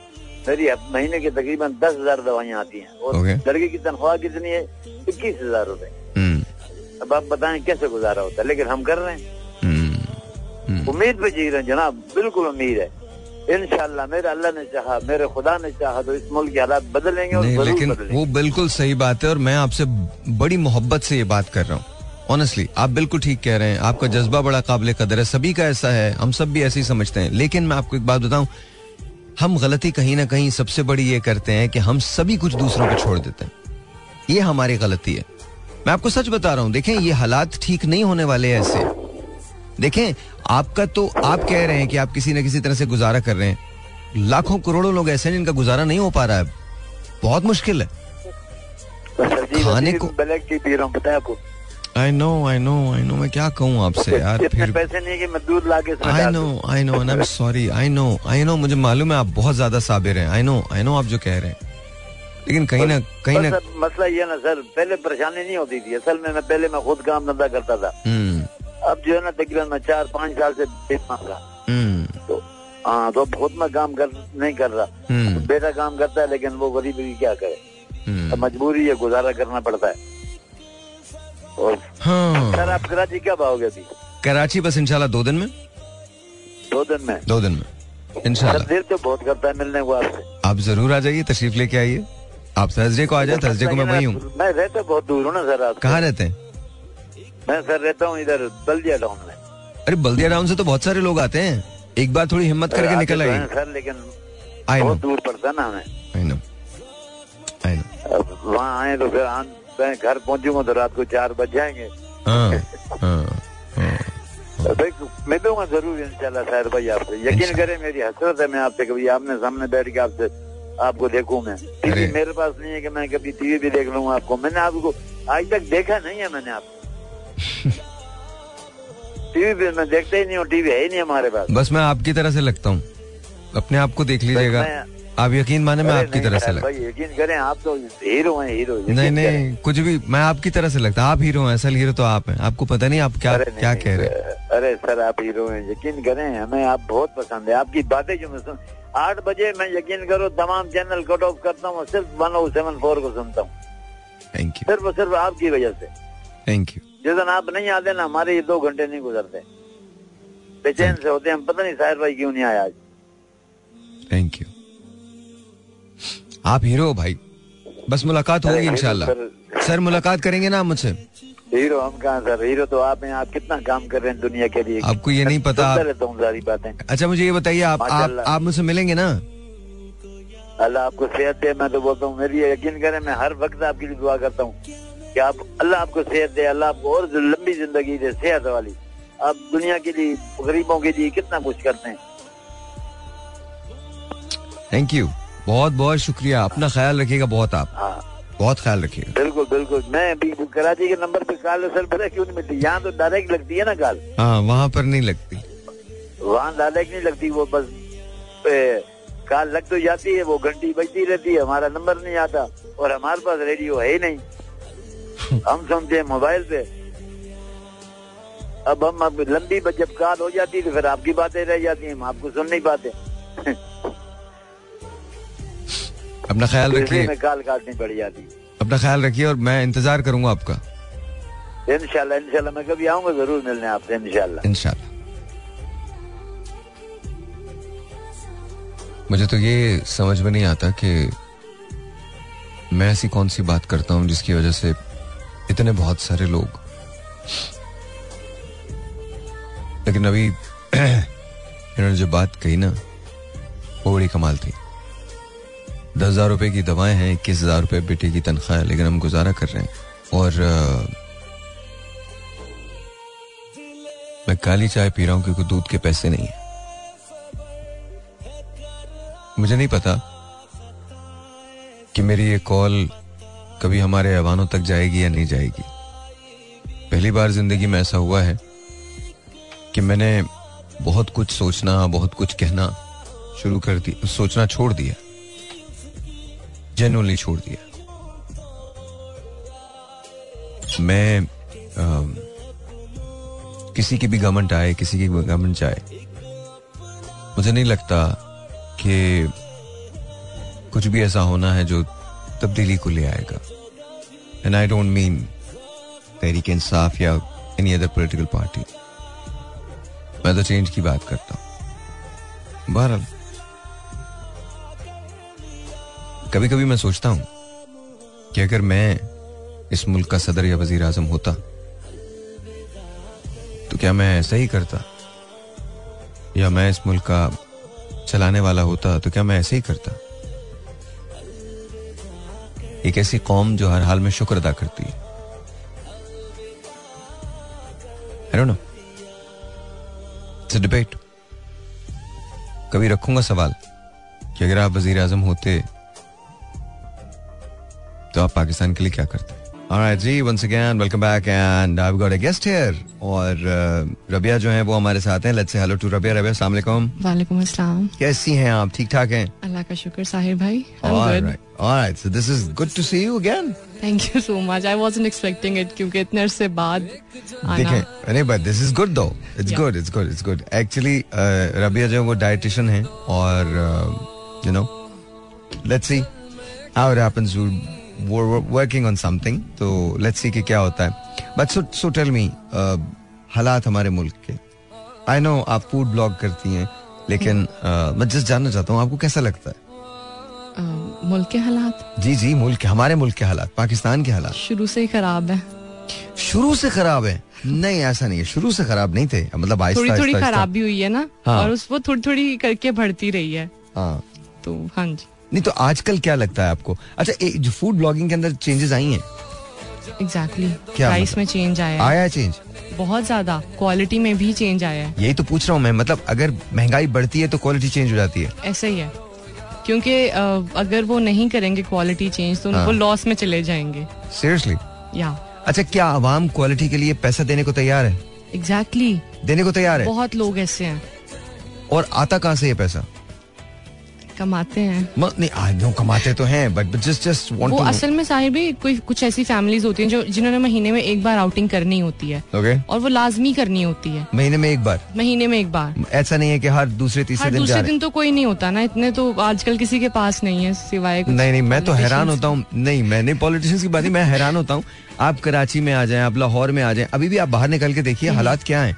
मेरी महीने की तकरीबन दस हज़ार दवाइयाँ आती हैं। और। लड़के की तनख्वाह कितनी है? इक्कीस हज़ार रूपए। हम्म, अब आप बताएँ कैसे गुजारा होता है? लेकिन हम कर रहे हैं। हम्म, हम्म। उम्मीद पे जी रहे हैं जनाब बिल्कुल उम्मीद है। इनशाला मेरे अल्लाह ने चाहा मेरे खुदा ने चाहा तो इस मुल्क के हालात बदलेंगे और लेकिन बदलेंगे। वो बिल्कुल सही बात है और मैं आपसे बड़ी मोहब्बत से ये बात कर रहा हूँ। ऑनेस्टली आप बिल्कुल ठीक कह रहे हैं आपका जज्बा बड़ा काबिल कदर है सभी का ऐसा है हम सब भी ऐसे ही समझते हैं। लेकिन मैं आपको एक बात बताऊँ हम गलती कहीं ना कहीं सबसे बड़ी ये करते हैं कि हम सभी कुछ दूसरों को छोड़ देते हैं। ये हमारी गलती है। मैं आपको सच बता रहा हूँ देखें ये हालात ठीक नहीं होने वाले ऐसे। देखें आपका तो आप कह रहे हैं कि आप किसी न किसी तरह से गुजारा कर रहे हैं। लाखों करोड़ों लोग ऐसे हैं जिनका गुजारा नहीं हो पा रहा है। बहुत मुश्किल है। खाने को- पी रहा हूँ बताया आपको? I know I know I know मैं क्या कहूँ आपसे यार फिर पैसे नहीं कि मैं दूध ला के इसमें I know I know I am sorry I know I know मुझे मालूम है आप बहुत ज़्यादा साबिर हैं। आई नो आई नो आप जो कह रहे हैं। लेकिन कहीं ना कहीं ना मसला ये ना सर पहले परेशानी नहीं होती थी। असल में मैं पहले मैं खुद काम धंधा करता था। हम्म। अब जो है ना तकरीबन मैं चार पाँच साल से बेच रहा हम्म। तो हाँ तो अब खुद मैं काम कर नहीं कर रहा। हम्म। बेटा काम करता है लेकिन वो गरीब क्या करे। मजबूरी है गुजारा करना पड़ता है। हाँ। सर आप कराची कब आओगे अभी? कराची बस इंशाल्लाह दो दिन में। दो दिन में? दो दिन में इंशाल्लाह। दिल तो बहुत करता है मिलने को आपसे। आप ज़रूर आ जाइए तशरीफ़ लेके आइए। आप थर्सडे को आ जाए थर्सडे को मैं वही हूँ। मैं रहता बहुत दूर हूँ ना सर आप कहाँ रहते हैं? मैं सर रहता हूँ इधर बल्दिया टाउन में। अरे बल्दिया टाउन से तो बहुत सारे लोग आते हैं। एक बार थोड़ी हिम्मत करके निकल तो आइए। सर लेकिन आई नो। बहुत दूर पड़ता ना हमें। I know. I know. वहाँ आए तो फिर मैं घर पहुंचूँगा तो रात को चार बज जाएँगे। हाँ हाँ हाँ तो भाई मिलूँगा ज़रूर इंशाल्लाह सर भाई आपसे यकीन करें मेरी हसरत है मैं आपसे कभी आपने सामने बैठ के आपसे आपको देखूँ मैं। टीवी मेरे पास नहीं है कि मैं कभी टीवी भी देख लूँगा आपको। मैंने आपको आज तक देखा नहीं है मैंने आपको। टीवी पे मैं देखता ही नहीं हूँ टीवी है ही नहीं हमारे पास। बस मैं आपकी तरह से लगता हूँ। अपने आप को देख लीजिएगा। आप यकीन माने मैं आपकी तरह से लगता भाई यकीन करें आप तो हीरो हैं हीरो नहीं। नहीं कुछ भी मैं आपकी तरह से लगता आप हीरो हैं असल हीरो तो आप हैं। आपको पता नहीं आप क्या नहीं, क्या कह रहे हैं। अरे सर आप हीरो हैं यकीन करें हमें आप बहुत पसंद है। आपकी बातें जो मैं सुन आठ बजे मैं यकीन करो तमाम चैनल कट ऑफ़ करता हूँ सिर्फ़ वन ओ सेवन फोर को सुनता हूँ। थैंक यू सिर्फ़ सिर्फ़ आपकी वजह से। थैंक यू जिस दिन आप नहीं आते ना हमारे ये दो घंटे नहीं गुजरते। बेचैन से होते हैं हम पता नहीं साहिर भाई क्यों नहीं आया आज। थैंक यू आप हीरो हो भाई। बस मुलाकात होगी इंशाल्लाह। सर- मुलाकात करेंगे ना आप मुझसे? हीरो हम कहाँ सर? हीरो तो आप हैं आप कितना काम कर रहे हैं दुनिया के लिए? आपको ये नहीं पता। आप- हूँ सारी बातें। अच्छा मुझे ये बताइए आप आप आप मुझसे मिलेंगे ना? अल्लाह आपको सेहत दे मैं तो बोलता हूँ मेरी यकीन करें मैं हर वक्त आपके लिए दुआ करता हूँ कि आप अल्लाह आपको सेहत दे अल्लाह आपको और लंबी ज़िंदगी दे सेहत वाली। आप दुनिया के लिए गरीबों के लिए कितना कुछ करते हैं। थैंक यू बहुत बहुत शुक्रिया। अपना ख्याल रखिएगा बहुत आप। हाँ। बहुत ख्याल रखिएगा। बिल्कुल बिल्कुल। मैं अभी कराची के नंबर पे कॉल सर पता क्यों नहीं मिलती? यहाँ तो डायरेक्ट लगती है ना कॉल? हाँ वहाँ पर नहीं लगती। वहाँ डायरेक्ट नहीं लगती वो बस कॉल लग तो जाती है वो घंटी बजती रहती है हमारा नंबर नहीं आता और हमारे पास रेडियो है ही नहीं। हम सुनते हैं मोबाइल पे। अब हम अब लंबी जब कॉल हो जाती है तो फिर आपकी बातें रह जाती हैं हम आपको सुन नहीं पाते। अपना ख्याल रखिए। में कॉल काटनी पड़ जाती अपना ख्याल रखिए और मैं इंतज़ार करूँगा आपका। इंशाल्लाह इंशाल्लाह मैं कभी आऊँगा ज़रूर मिलने आपसे इंशाल्लाह। इंशाल्लाह। मुझे तो ये समझ में नहीं आता कि मैं ऐसी कौन सी बात करता हूँ जिसकी वजह से इतने बहुत सारे लोग लेकिन अभी इन्होंने जो बात कही ना वो बड़ी कमाल थी। दस हज़ार रुपए की दवाएँ हैं, इक्कीस हज़ार रुपए बेटे की तनख्वाह है, लेकिन हम गुजारा कर रहे हैं। और मैं काली चाय पी रहा हूँ क्योंकि दूध के पैसे नहीं है। मुझे नहीं पता कि मेरी ये कॉल कभी हमारे ऐवानों तक जाएगी या नहीं जाएगी। पहली बार ज़िंदगी में ऐसा हुआ है कि मैंने बहुत कुछ सोचना, बहुत कुछ कहना शुरू कर दिया सोचना छोड़ दिया। जेनुअनली छोड़ दिया। मैं अम, किसी की भी गवर्नमेंट आए किसी की गवर्नमेंट जाए मुझे नहीं लगता कि कुछ भी ऐसा होना है जो तब्दीली को ले आएगा। And I don't mean Tehreek Insaf या एनी अदर पोलिटिकल पार्टी मैं तो चेंज की बात करता हूँ। बहरहाल। कभी कभी मैं सोचता हूँ कि अगर मैं इस मुल्क का सदर या वज़ीर आज़म होता तो क्या मैं ऐसा ही करता? या मैं इस मुल्क का चलाने वाला होता तो क्या मैं ऐसे ही करता? एक ऐसी कौम जो हर हाल में शुक्र अदा करती है। Debate. कभी रखूँगा सवाल कि अगर आप वज़ीर आज़म होते तो आप पाकिस्तान के लिए क्या करते Alright ji once again welcome back and I've got a guest here. और uh, रबिया जो है वो हमारे साथ हैं. Let's say hello to Rabia. Rabia अस्सलाम वालेकुम. वालेकुम अस्सलाम. कैसी हैं आप? ठीक ठाक हैं? अल्लाह का शुक्र साहिर भाई. Alright so this is good to see you again. Thank you so much I wasn't expecting it क्योंकि इतने अरसे बाद आना। देखें नहीं but this is good though it's. Good it's good it's good actually Rabia जो है वो डाइटिशियन है और you know let's see how it happens working on something तो लेट्स सी कि क्या होता है। But so so tell me हालात हमारे मुल्क के। आई नो आप फ़ूड ब्लॉग करती हैं लेकिन uh, मैं जस्ट जानना चाहता हूँ आपको कैसा लगता है? अ, मुल्क के हालात? जी जी मुल्क के हमारे मुल्क के हालात पाकिस्तान के हालात। शुरू से ही खराब है। शुरू से खराब है? नहीं ऐसा नहीं है। शुरू से खराब नहीं थे मतलब थोड़ी थोड़ी खराबी हुई है ना? हाँ। और उस वो थोड़ी थोड़ी करके बढ़ती रही है। हाँ। तो हाँ जी। नहीं तो आजकल क्या लगता है आपको? अच्छा ए, जो फ़ूड ब्लॉगिंग के अंदर चेंजेस आई हैं। Exactly exactly. क्या प्राइस मतलब? में चेंज आया है। आया है चेंज बहुत ज़्यादा। क्वालिटी में भी चेंज आया है। यही तो पूछ रहा हूँ मैं मतलब अगर महँगाई बढ़ती है तो क्वालिटी चेंज हो जाती है। ऐसा ही है। क्योंकि अगर वो नहीं करेंगे क्वालिटी चेंज तो उनको हाँ। लॉस में चले जाएँगे। सीरियसली या। अच्छा क्या आवाम क्वालिटी के लिए पैसा देने को तैयार है? एग्जैक्टली देने को तैयार है? बहुत लोग ऐसे हैं। और आता कहाँ से ये पैसा? कमाते हैं। म- नहीं आदमी कमाते तो हैं बट जस्ट जस्ट वांट वो टू असल में साहिर भी कोई कुछ ऐसी फैमिलीज़ होती हैं जो जिन्होंने महीने में एक बार आउटिंग करनी होती है। ओके और वो लाजमी करनी होती है। महीने में एक बार? महीने में एक बार। ऐसा नहीं है कि हर दूसरे तीसरे हर दिन दूसरे दिन तो कोई नहीं होता ना इतने तो आजकल किसी के पास नहीं है सिवाय नहीं नहीं मैं तो हैरान होता हूँ। नहीं मैंने पॉलिटिशियंस की बात नहीं मैं हैरान होता हूँ। आप कराची में आ जाए आप लाहौर में आ जाए अभी भी आप बाहर निकल के देखिए हालात क्या है?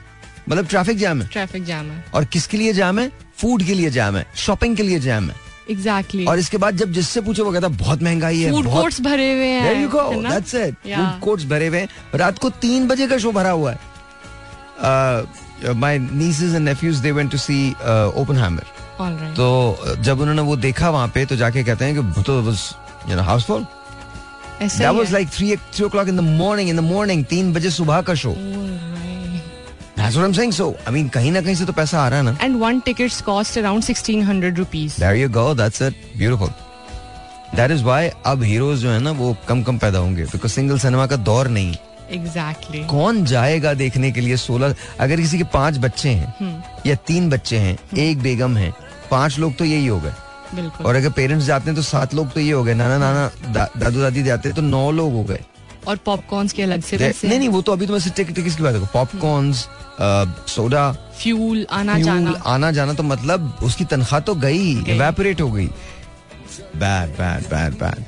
मतलब ट्रैफ़िक जाम है। ट्रैफ़िक जाम है। और किसके लिए जाम है? फ़ूड के लिए जैम है शॉपिंग के लिए जैम है। Exactly exactly. और इसके बाद जब जिससे पूछे वो कहता बहुत महँगाई है रात को तीन बजे का शो भरा हुआ है। My nieces and nephews they went to see Oppenheimer तो uh, जब उन्होंने वो देखा वहाँ पे तो जाके कहते हैं कि तो was you know housefull that was like 3 3:00 in the morning in the morning 3 बजे सुबह का show. That's what I'm saying. So I mean कहीं ना कहीं से तो पैसा आ रहा है ना And one tickets cost around 1600 rupees. There you go. That's it. Beautiful. That is why अब हीरोज जो है ना वो कम कम पैदा होंगे बिकॉज़ सिंगल सिनेमा का दौर नहीं Exactly. कौन जाएगा देखने के लिए सोलह अगर किसी के पाँच बच्चे हैं hmm. या तीन बच्चे हैं hmm. एक बेगम है पाँच लोग तो यही हो गए और अगर पेरेंट्स जाते हैं तो सात लोग तो ये हो गए नाना नाना दा, दादू दादी जाते हैं तो नौ लोग हो गए और पॉपकॉर्न के अलग से पैसे नहीं नहीं वो तो अभी तो मैं सिर्फ़ टिकट टिकट की बात पॉपकॉर्न्स सोडा फ्यूल आना जाना आना जाना तो मतलब उसकी तनख्वाह तो गई गई। इवेपोरेट हो गई। बैड बैड बैड बैड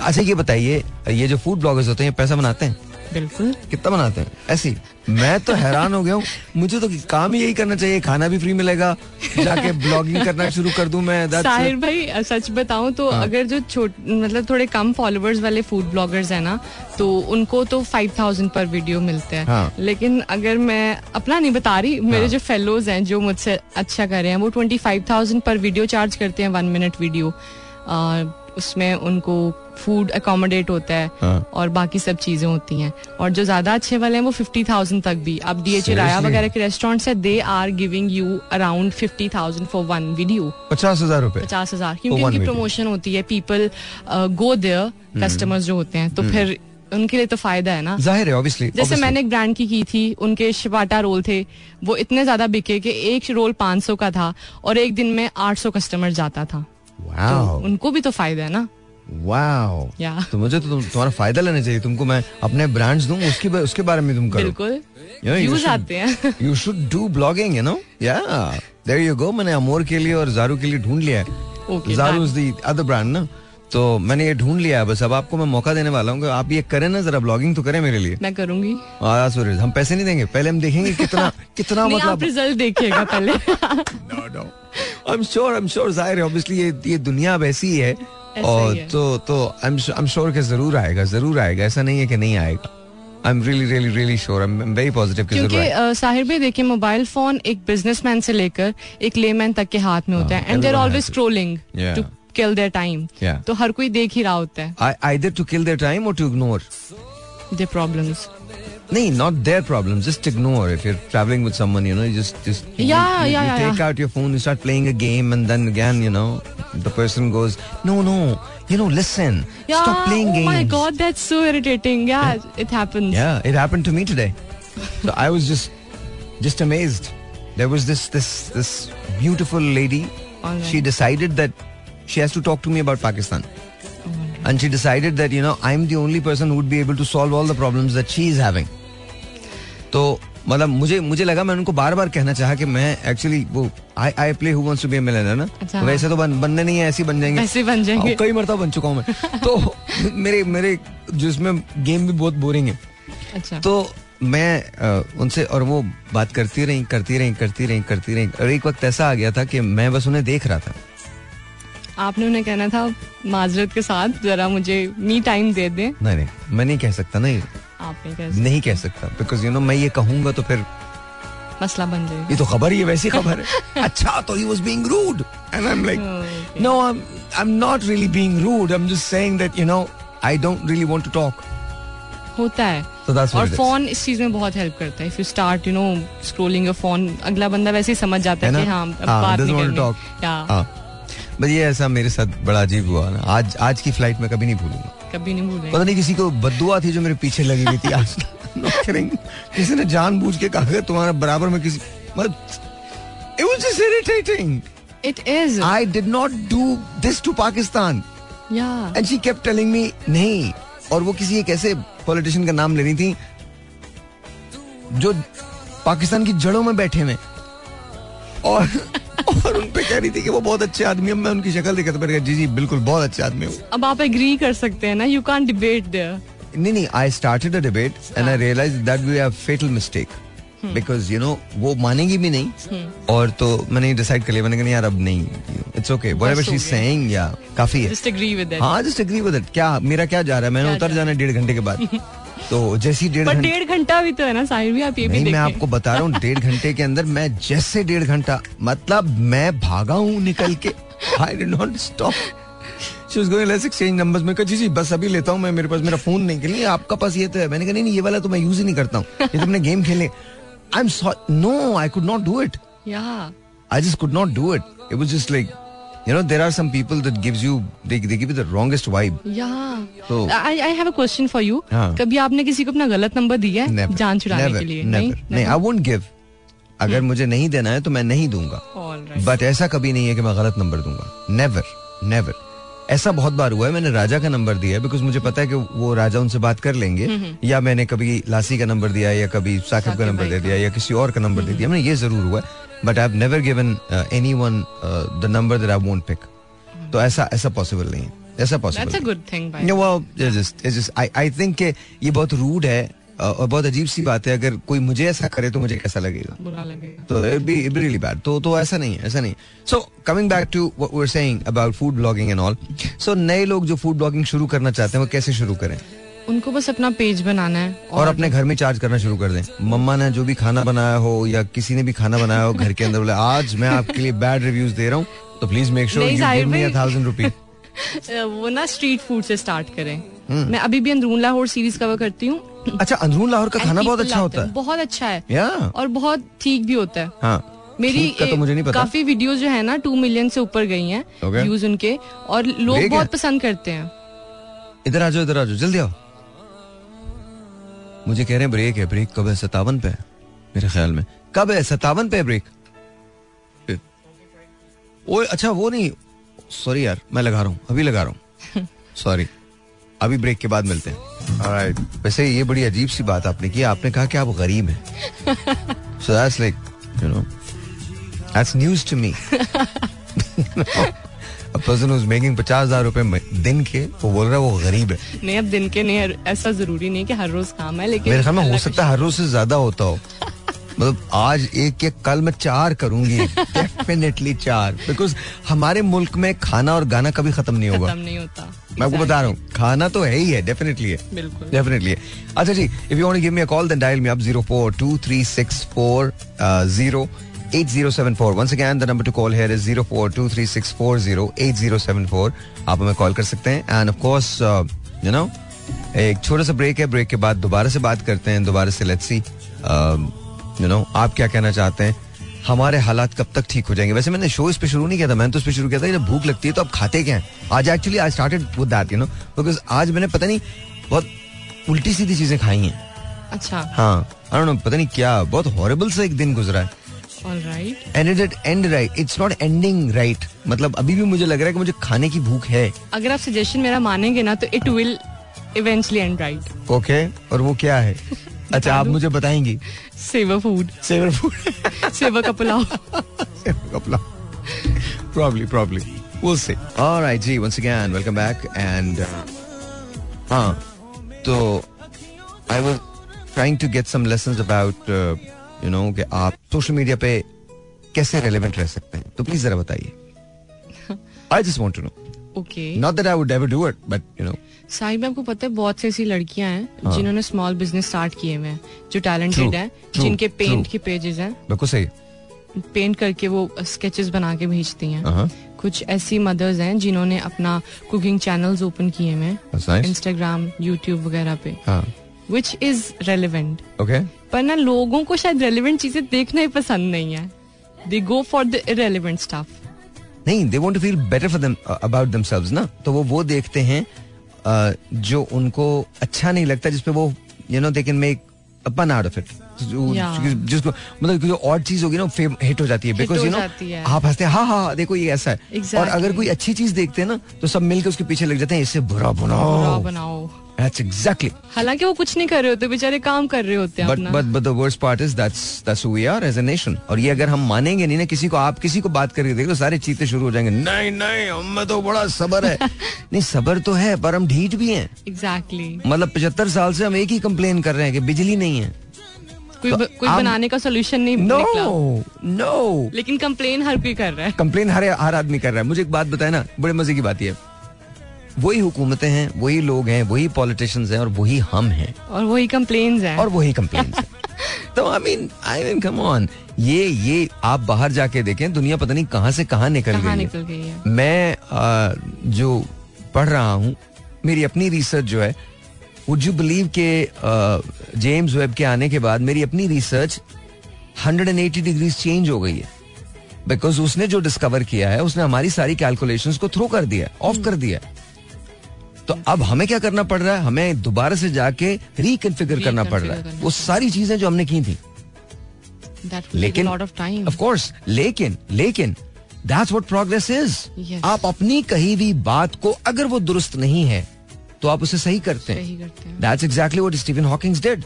अच्छा ये बताइए ये जो फ़ूड ब्लॉगर्स होते हैं पैसा बनाते हैं? बिल्कुल। कितना बनाते हैं? ऐसी मैं तो हैरान हो गया हूँ। मुझे तो काम ही यही करना चाहिए। खाना भी फ्री मिलेगा। जाके ब्लॉगिंग करना शुरू कर दूँ मैं। साहिर भाई सच बताऊँ तो हाँ। अगर जो छोट मतलब थोड़े कम फॉलोअर्स वाले फ़ूड ब्लॉगर्स हैं ना तो उनको तो फाइव थाउज़ेंड पर वीडियो मिलते हैं। हाँ। लेकिन अगर मैं अपना नहीं बता रही मेरे हाँ। जो फेलोज हैं जो मुझसे अच्छा कर रहे हैं वो ट्वेंटी फाइव थाउज़ेंड पर वीडियो चार्ज करते हैं वन मिनट वीडियो उसमें उनको फ़ूड अकोमोडेट होता है हाँ। और बाकी सब चीज़ें होती हैं। और जो ज़्यादा अच्छे वाले हैं वो फिफ्टी थाउज़ेंड तक भी। अब डी एच राया वगैरह के रेस्टोरेंट है they are giving you around fifty thousand for one video पचास हज़ार रुपए? पचास हज़ार। क्योंकि उनकी प्रमोशन होती है पीपल गो देयर कस्टमर्स जो होते हैं तो फिर उनके लिए तो फ़ायदा है ना। ज़ाहिर है ऑब्वियसली जैसे obviously. मैंने एक ब्रांड की की थी उनके शिवाटा रोल थे वो इतने ज़्यादा बिके कि एक रोल 500 का था और एक दिन में 800 कस्टमर जाता था। Wow. तो उनको भी तो फ़ायदा है ना। वाओ या तो मुझे तो तुम, तुम्हारा फ़ायदा लेना चाहिए। तुमको मैं अपने ब्रांड्स दूँ उसके उसके बारे में तुम करो। बिल्कुल। व्यूज़ आते हैं। You should do blogging you know या देयर यू गो मैंने अमोर के लिए और जारू के लिए ढूंढ लिया है। जारू इज़ द अदर ब्रांड ना? तो मैंने ये ढूंढ लिया है बस अब आपको मैं मौका देने वाला हूँ आप ये करें ना जरा ब्लॉगिंग तो करें मेरे लिए। मैं करूँगी। हम पैसे नहीं देंगे पहले हम देखेंगे कितना कितना आप मतलब रिज़ल्ट देखिएगा पहले। I am sure I am sure ज़ाहिर है ऑब्वियसली ये ये दुनिया अब ऐसी है। और तो तो आई एम श्योर कि ज़रूर आएगा ज़रूर आएगा। ऐसा नहीं है कि नहीं आएगा। I am really really really sure I am very positive क्योंकि साहिर भाई देखिए मोबाइल फ़ोन एक बिजनेसमैन से लेकर एक लेमैन तक के हाथ में होता है। And they're always scrolling to kill their time Yeah. तो हर कोई देख ही रहा होता है I, either to kill their time or to ignore. Their problems No, not their problems. Just ignore. If you're traveling with someone, you know, you just just you, Yeah, you, yeah, you yeah, take yeah. out your phone, you start playing a game, and then again, you know, the person goes, no, no, you know, listen, stop playing oh games. my god, that's so irritating. Yeah, it happens. Yeah, it happened to me today. so I was just just amazed. There was this this this beautiful lady. All right. She decided that she has to talk to me about Pakistan. And she decided that, you know, I'm the only person who would be able to solve all the problems that she is having. तो मतलब मुझे मुझे लगा मैं उनको बार बार कहना चाहा कि मैं एक्चुअली वो I I play who wants to be a millionaire ना? अच्छा, तो वैसे तो बन, बनने नहीं है ऐसे बन जाएँगे। ही बन जाएँगे। और कई मरतबा बन चुका हूँ मैं। तो मेरे मेरे जिसमें गेम भी बहुत बोरिंग है। अच्छा। तो मैं उनसे और वो बात करती रही करती रही करती रही करती रही। और एक वक्त ऐसा आ गया था कि मैं बस उन्हें देख रहा था। आपने उन्हें कहना था माजरत के साथ जरा मुझे मी टाइम दे दें. नहीं नहीं मैं नहीं कह सकता नहीं। कह नहीं कह सकता बिकॉज़ यू नो मैं ये कहूँगा तो फिर मसला बन जाएगा। ये तो खबर ही है वैसी खबर है। अच्छा तो he was being rude and I am like. No I am not really being rude I am just saying that you know I don't really want to talk होता है। So that's और फ़ोन इस चीज़ में बहुत हेल्प करता है। If you start you know scrolling your phone अगला बंदा वैसे ही समझ जाता है कि हाँ अब बात नहीं करनी। Talk. या बस ये ऐसा मेरे साथ बड़ा अजीब हुआ ना। आज आज की फ़्लाइट में कभी नहीं भूलूँगा। कभी नहीं भूलेंगे। पता नहीं किसी को बदुआ थी जो मेरे पीछे लगी हुई थी। आज किसी ने जानबूझ के कहा तुम्हारा बराबर में किसी मतलब it was just irritating. It is I did not do this to Pakistan. या। And she kept telling me नहीं। और वो किसी एक ऐसे पॉलिटिशियन का नाम ले रही थी जो पाकिस्तान की जड़ों में बैठे हुए। और और उन पे कह रही थी कि वो बहुत अच्छे आदमी हैं। मैं उनकी शक्ल देखा तो मैंने कहा जी जी बिल्कुल बहुत अच्छे आदमी हूँ। अब आप एग्री कर सकते हैं ना? यू कांट डिबेट देयर नहीं नहीं I started a debate and I realize that we have fatal mistake because you know वो मानेगी भी नहीं। और तो मैंने डिसाइड कर लिया। मैंने कहा यार अब नहीं। इट्स ओके व्हाटएवर बस शी इज़ सेइंग या काफ़ी है। जस्ट एग्री विद दैट हाँ जस्ट एग्री विद इट क्या मेरा क्या जा रहा है? मैंने उतर जाना है? डेढ़ घंटे के बाद। तो जैसी डेढ़ डेढ़ घंटा भी तो है ना साहिर भी आप ये भी मैं आपको बता रहा हूँ डेढ़ घंटे के अंदर मैं जैसे डेढ़ घंटा मतलब मैं भागा हूँ निकल के। I did not stop she was going let's exchange numbers में कहा जी जी बस अभी लेता हूँ मैं मेरे पास मेरा फ़ोन नहीं के लिए आपका पास ये तो है। मैंने कहा नहीं नहीं ये वाला तो मैं यूज़ ही नहीं करता हूँ। ये तो गेम खेलने I am no I could not do it do it. It was just like, you know, there are some people that gives you they they give you the wrongest vibe. या तो- I I have a question for you हाँ। कभी आपने किसी को अपना गलत नंबर दिया है? Never. जान छुड़ाने Never. के लिए? Never. नहीं? नहीं आई वोंट गिव अगर मुझे नहीं देना है तो मैं नहीं दूँगा। बट ऐसा कभी नहीं है कि मैं गलत नंबर दूँगा। नेवर नेवर ऐसा बहुत बार हुआ है मैंने राजा का नंबर दिया है बिकॉज़ मुझे पता है कि वो राजा उनसे बात कर लेंगे। या मैंने कभी लासी का नंबर दिया या कभी साकिब का नंबर दे दिया या किसी और का नंबर दे दिया। मैंने ये ज़रूर हुआ है। But I never given any one the number that I won't pick तो ऐसा ऐसा पॉसिबल नहीं है। ऐसा पॉसिबल I, I ये बहुत रूड है uh, और बहुत अजीब सी बात है। अगर कोई मुझे ऐसा करे तो मुझे कैसा लगेगा? बुरा लगेगा। तो it be तो तो ऐसा नहीं है ऐसा नहीं so coming back to what we are saying about food blogging and all so नए लोग जो फ़ूड ब्लॉगिंग शुरू करना चाहते हैं वो कैसे शुरू करें? उनको बस अपना पेज बनाना है और और अपने घर में चार्ज करना शुरू कर दें। मम्मा ने जो भी खाना बनाया हो या किसी ने भी खाना बनाया हो घर के अंदर बोले आज मैं आपके लिए बैड रिव्यूज़ दे रहा हूँ तो please make sure you give me thousand rupee वो ना स्ट्रीट फ़ूड से स्टार्ट करें। हम्म। मैं अभी भी अंदरून लाहौर सीरीज़ कवर करती हूँ। अच्छा अंदरून लाहौर का खाना बहुत अच्छा होता है। बहुत अच्छा है। और बहुत ठीक भी होता है। हाँ। मेरी का तो मुझे नहीं पता। काफ़ी वीडियोस जो है ना टू मिलियन से ऊपर गई हैं Okay. व्यूज़ उनके। और लोग बहुत पसंद करते हैं। इधर आ जाओ इधर आ जाओ जल्दी आओ। मुझे कह रहे हैं ब्रेक है ब्रेक कब है? सतावन पे मेरे ख्याल में। कब है? सतावन पे ब्रेक ओ अच्छा वो नहीं। सॉरी यार मैं लगा रहा हूँ अभी लगा रहा हूँ। सॉरी अभी ब्रेक के बाद मिलते हैं। Alright. वैसे ये बड़ी अजीब सी बात आपने की आपने कहा कि आप गरीब हैं। So that's like you know that's news to me A person who's making पचास हज़ार रुपए दिन के वो बोल रहा है वो गरीब है। नहीं अब दिन के नहीं ऐसा ज़रूरी नहीं कि हर रोज काम है लेकिन मेरे ख्याल में हो सकता है हर रोज से ज़्यादा होता हो। मतलब आज एक के कल मैं चार करूँगी। डेफिनेटली चार। बिकॉज़ हमारे मुल्क में खाना और गाना कभी खत्म नहीं होगा। नहीं होता। मैं आपको बता रहा हूँ खाना तो है ही है डेफिनेटली है। बिल्कुल। डेफिनेटली है। अच्छा जी if you want to give me a call then dial me up 042364 8074 once again the number to call here is 042364 आप हमें कॉल कर सकते हैं। And of course you know एक छोटा सा ब्रेक है। ब्रेक के बाद दोबारा से बात करते हैं। दोबारा से लेट्स सी यू नो आप क्या कहना चाहते हैं? हमारे हालात कब तक ठीक हो जाएँगे? वैसे मैंने शो इस पे शुरू नहीं किया था। मैंने तो इस पे शुरू किया था। जब भूख लगती है तो आप खाते क्या हैं? आज actually I started with that you know because आज मैंने पता नहीं बहुत उल्टी सीधी चीज़ें खाई हैं। अच्छा। हाँ आई डोंट नो पता नहीं क्या बहुत हॉरिबल सा एक दिन गुजरा है। And it it end right it's not ending right मतलब अभी भी मुझे लग रहा है कि मुझे खाने की भूख है। अगर आप सजेशन मेरा मानेंगे ना तो it will eventually end right okay और वो क्या है? अच्छा आप मुझे बताएँगी? Savour food Savour food Savour का पुलाव probably probably. We'll see. All right जी once again welcome back. And uh, हाँ तो I was trying to get some lessons about uh, you know कि आप सोशल मीडिया पे कैसे रेलिवेंट रह सकते हैं। तो प्लीज़ जरा बताइए। I just want to know okay that I would ever do it but you know साहिब में आपको पता है बहुत सी ऐसी लड़कियाँ हैं हाँ। जिन्होंने स्मॉल बिज़नेस स्टार्ट किए हुए हैं जो टैलेंटेड हैं जिनके पेंट के पेजेस हैं। बिल्कुल सही। पेंट करके वो स्केचेस बना के भेजती हैं। हाँ कुछ ऐसी मदर्स हैं जिन्होंने अपना कुकिंग चैनल्स ओपन किए हुए हैं। इंस्टाग्राम यूट्यूब वगैरह पे। हाँ। Which is relevant okay. पर ना लोगों को शायद रेलिवेंट चीज़ें देखना ही पसंद नहीं है. They go for the irrelevant stuff नहीं they want to feel better for them about themselves ना? तो वो वो देखते हैं uh, जो उनको अच्छा नहीं लगता जिसपे वो you know they can make a pun out of it जिसको मतलब जो और चीज़ होगी ना फेम हिट हो जाती है. बिकॉज़ यू नो आप हँसते हैं हाँ हाँ देखो ये ऐसा है. Exactly. और अगर कोई अच्छी चीज़ देखते हैं ना तो सब मिलकर उसके पीछे लग जाते हैं इससे बुरा बुरा बनाओ बनाओ. दैट्स एग्जैक्टली हालाँकि वो कुछ नहीं कर रहे होते बेचारे काम कर रहे होते हैं बट अपना। But but the worst part is that's that's we are as a nation और ये अगर हम मानेंगे नहीं ना किसी को आप किसी को बात करके देख सारे चीते शुरू हो जाएँगे। नहीं नहीं हमें तो बड़ा सबर है। नहीं सबर तो है पर हम ढीठ भी हैं। Exactly exactly. मतलब पचहत्तर साल से हम एक ही कंप्लेन कर रहे हैं कि बिजली नहीं है। कोई तो कोई बनाने का सोल्यूशन नहीं नो निकला। No no. लेकिन कंप्लेन हर कोई कर रहा है। कंप्लेन हर हर आदमी कर रहा है। मुझे एक बात बताए ना बड़े मज़े की बात ये वही हुकूमतें हैं वही लोग हैं वही पॉलिटिशियंस हैं और वही हम हैं। और वही कंप्लेन है। और वही कंप्लेन तो I mean I mean come on ये ये आप बाहर जाके देखें दुनिया पता नहीं कहाँ से कहाँ निकल कहाँ गई है। निकल गई है। मैं आ, जो पढ़ रहा हूँ मेरी अपनी रिसर्च जो है वुड यू बिलीव के जेम्स वेब के आने के बाद मेरी अपनी रिसर्च 180 डिग्रीज चेंज हो गई है। बिकॉज़ उसने जो डिस्कवर किया है उसने हमारी सारी कैलकुलेशंस को थ्रो कर दिया ऑफ़ कर दिया तो अब हमें क्या करना पड़ रहा है? हमें दोबारा से जाके रिकन्फिगर करना पड़ रहा है। वो सारी चीज़ें जो हमने की थी। लेकिन ऑफ़ कोर्स लेकिन लेकिन दैट्स व्हाट प्रोग्रेस इज़. आप अपनी कही हुई बात को अगर वो दुरुस्त नहीं है तो आप उसे सही करते हैं। सही करते हैं। That's exactly what Stephen Hawkings did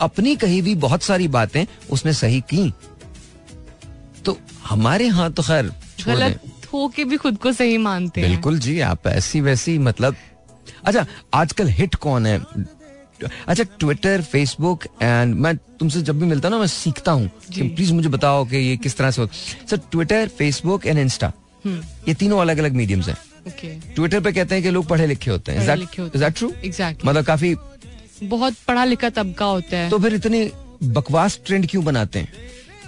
अपनी कही हुई बहुत सारी बातें उसने सही की। तो हमारे यहाँ तो खैर गलत हो के भी खुद को सही मानते हैं। बिल्कुल जी आप ऐसी वैसी मतलब अच्छा आजकल हिट कौन है? अच्छा ट्विटर फेसबुक एंड मैं तुमसे जब भी मिलता हूँ ना मैं सीखता हूँ प्लीज़ मुझे बताओ कि ये किस तरह से होता sir Twitter Facebook and Insta ये तीनों अलग अलग मीडियम्स हैं ट्विटर पे कहते हैं कि लोग पढ़े लिखे होते हैं। Exactly. मतलब काफ़ी बहुत पढ़ा लिखा तबका होता है। तो फिर इतने बकवास ट्रेंड क्यों बनाते हैं?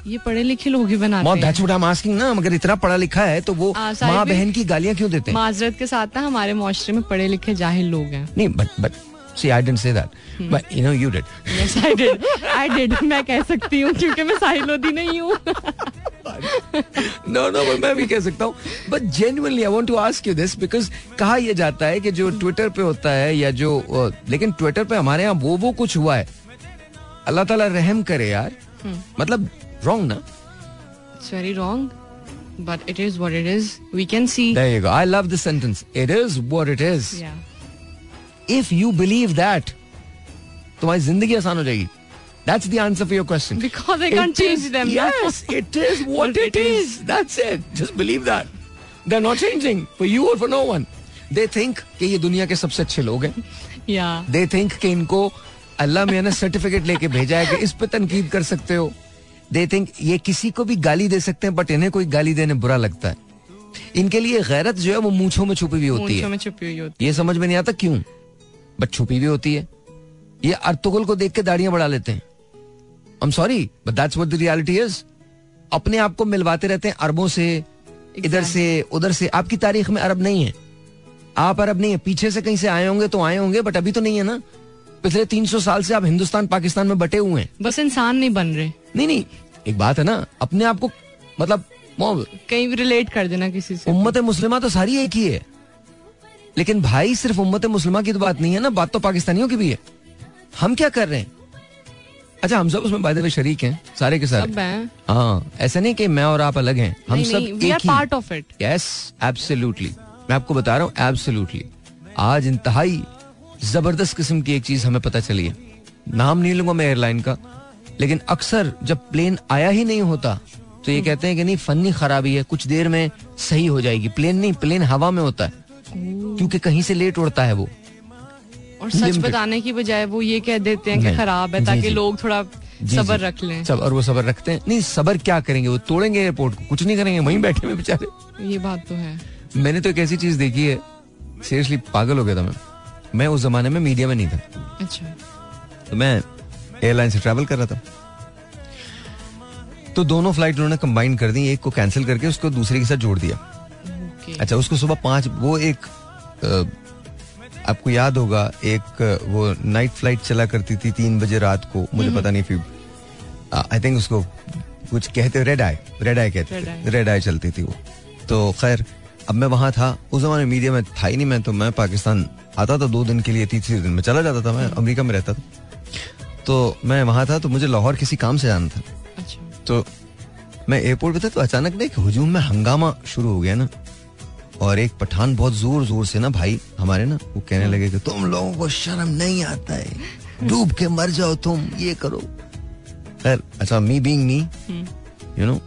ये पढ़े लिखे लोग ही बनाते हैं। ना मगर इतना पढ़ा लिखा है तो वो माँ बहन की गालियाँ क्यों देते हैं? माजरत के साथ ना हमारे मुआशरे में पढ़े लिखे जाहिल लोग हैं। नहीं but but see I didn't say that but you know you did Yes, I did. I did. मैं कह सकती हूँ क्योंकि मैं साहिल लोधी नहीं हूँ। नो नो मैं भी कह सकता हूँ। But genuinely I want to ask you this because कहा यह जाता है कि जो ट्विटर पे होता है या जो लेकिन ट्विटर पे हमारे यहाँ वो वो कुछ हुआ है। अल्लाह ताला रहम करे यार। मतलब रॉन्ग ना It's very wrong, but it is what it is. We can see. There you go. I love this sentence. It is what it is. Yeah. If you believe that, तुम्हारी जिंदगी आसान हो जाएगी. That's the answer for your question. Because I can't It change is- them. Yes, it is what But it it is. That's it. Just believe that. They're not changing for you or for no one. They think कि ये दुनिया के सबसे अच्छे लोग हैं. Yeah. They think कि इनको अल्लाह मियाँ ने सर्टिफिकेट लेके भेजा है कि इस पे तनकीद कर सकते हो. They think ये किसी को भी गाली दे सकते हैं बट इन्हें कोई गाली देने बुरा लगता है. इनके लिए गैरत जो है वो मूछों में छुपी हुई होती है। में छुपी हुई होती ये समझ में नहीं आता क्यों? बट छुपी हुई होती है। ये अर्तुगल को देख के दाढ़ियाँ बढ़ा लेते हैं। I am sorry but that's what the reality is अपने आप को मिलवाते रहते हैं अरबों से इधर से उधर से। आपकी तारीख में अरब नहीं है। आप अरब नहीं है। पीछे से कहीं से आए होंगे तो आए होंगे बट अभी तो नहीं है ना। पिछले 300 साल से आप हिंदुस्तान पाकिस्तान में बटे हुए हैं। बस इंसान नहीं बन रहे। नहीं नहीं एक बात है ना अपने आप को मतलब कहीं भी रिलेट कर देना किसी से। उम्मत मुस्लिमा तो सारी एक ही है। लेकिन भाई सिर्फ़ उम्मत मुस्लिमा की तो बात नहीं है ना बात तो पाकिस्तानियों की भी है। हम क्या कर रहे हैं? अच्छा हम सब उसमें बाय शरीक हैं सारे के सारे। हाँ। ऐसा नहीं कि मैं और आप अलग हैं हम सब एक part of it. Yes absolutely मैं आपको बता रहा हूँ एब्सोल्युटली आज इंतहाई ज़बरदस्त किस्म की एक चीज़ हमें पता चली है। नाम नहीं लूँगा मैं एयरलाइन का। लेकिन अक्सर जब प्लेन आया ही नहीं होता तो ये कहते हैं कि नहीं फनी खराबी है कुछ देर में सही हो जाएगी। प्लेन नहीं प्लेन हवा में होता है क्योंकि कहीं से लेट उड़ता है वो। और सच बताने की बजाय वो ये कह देते हैं कि खराब है ताकि लोग थोड़ा सबर रख लें। सब और वो सबर रखते हैं। नहीं सबर क्या करेंगे? वो तोड़ेंगे एयरपोर्ट को कुछ नहीं करेंगे वहीं बैठे हुए बेचारे। ये बात तो है। मैंने तो एक ऐसी चीज़ देखी है सीरियसली पागल हो गया था मैं। मैं उस जमाने में मीडिया में नहीं था। अच्छा। तो मैं एयरलाइन से ट्रैवल कर रहा था। तो दोनों फ़्लाइट उन्होंने कंबाइन कर दी एक को कैंसिल करके उसको दूसरे के साथ जोड़ दिया। ओके अच्छा उसको सुबह पाँच वो एक अ, आपको याद होगा एक वो नाइट फ़्लाइट चला करती थी तीन बजे रात को मुझे पता नहीं फिर आई थिंक उसको कुछ कहते रेड आई रेड आई कहते Red थे रेड आई चलती थी वो। तो खैर अब मैं वहाँ था उस जमाने मीडिया में था ही नहीं मैं तो मैं पाकिस्तान आता था दो दिन के लिए तीसरे दिन में चला जाता था मैं अमेरिका में रहता था। तो मैं वहाँ था तो मुझे लाहौर किसी काम से जाना था। अच्छा। तो मैं एयरपोर्ट पे था तो अचानक ना एक हुजूम में हंगामा शुरू हो गया ना। और एक पठान बहुत ज़ोर ज़ोर से ना भाई हमारे ना वो कहने लगे कि तुम लोगों को शर्म नहीं आता है। डूब के मर जाओ तुम ये करो। खैर अच्छा me being me you know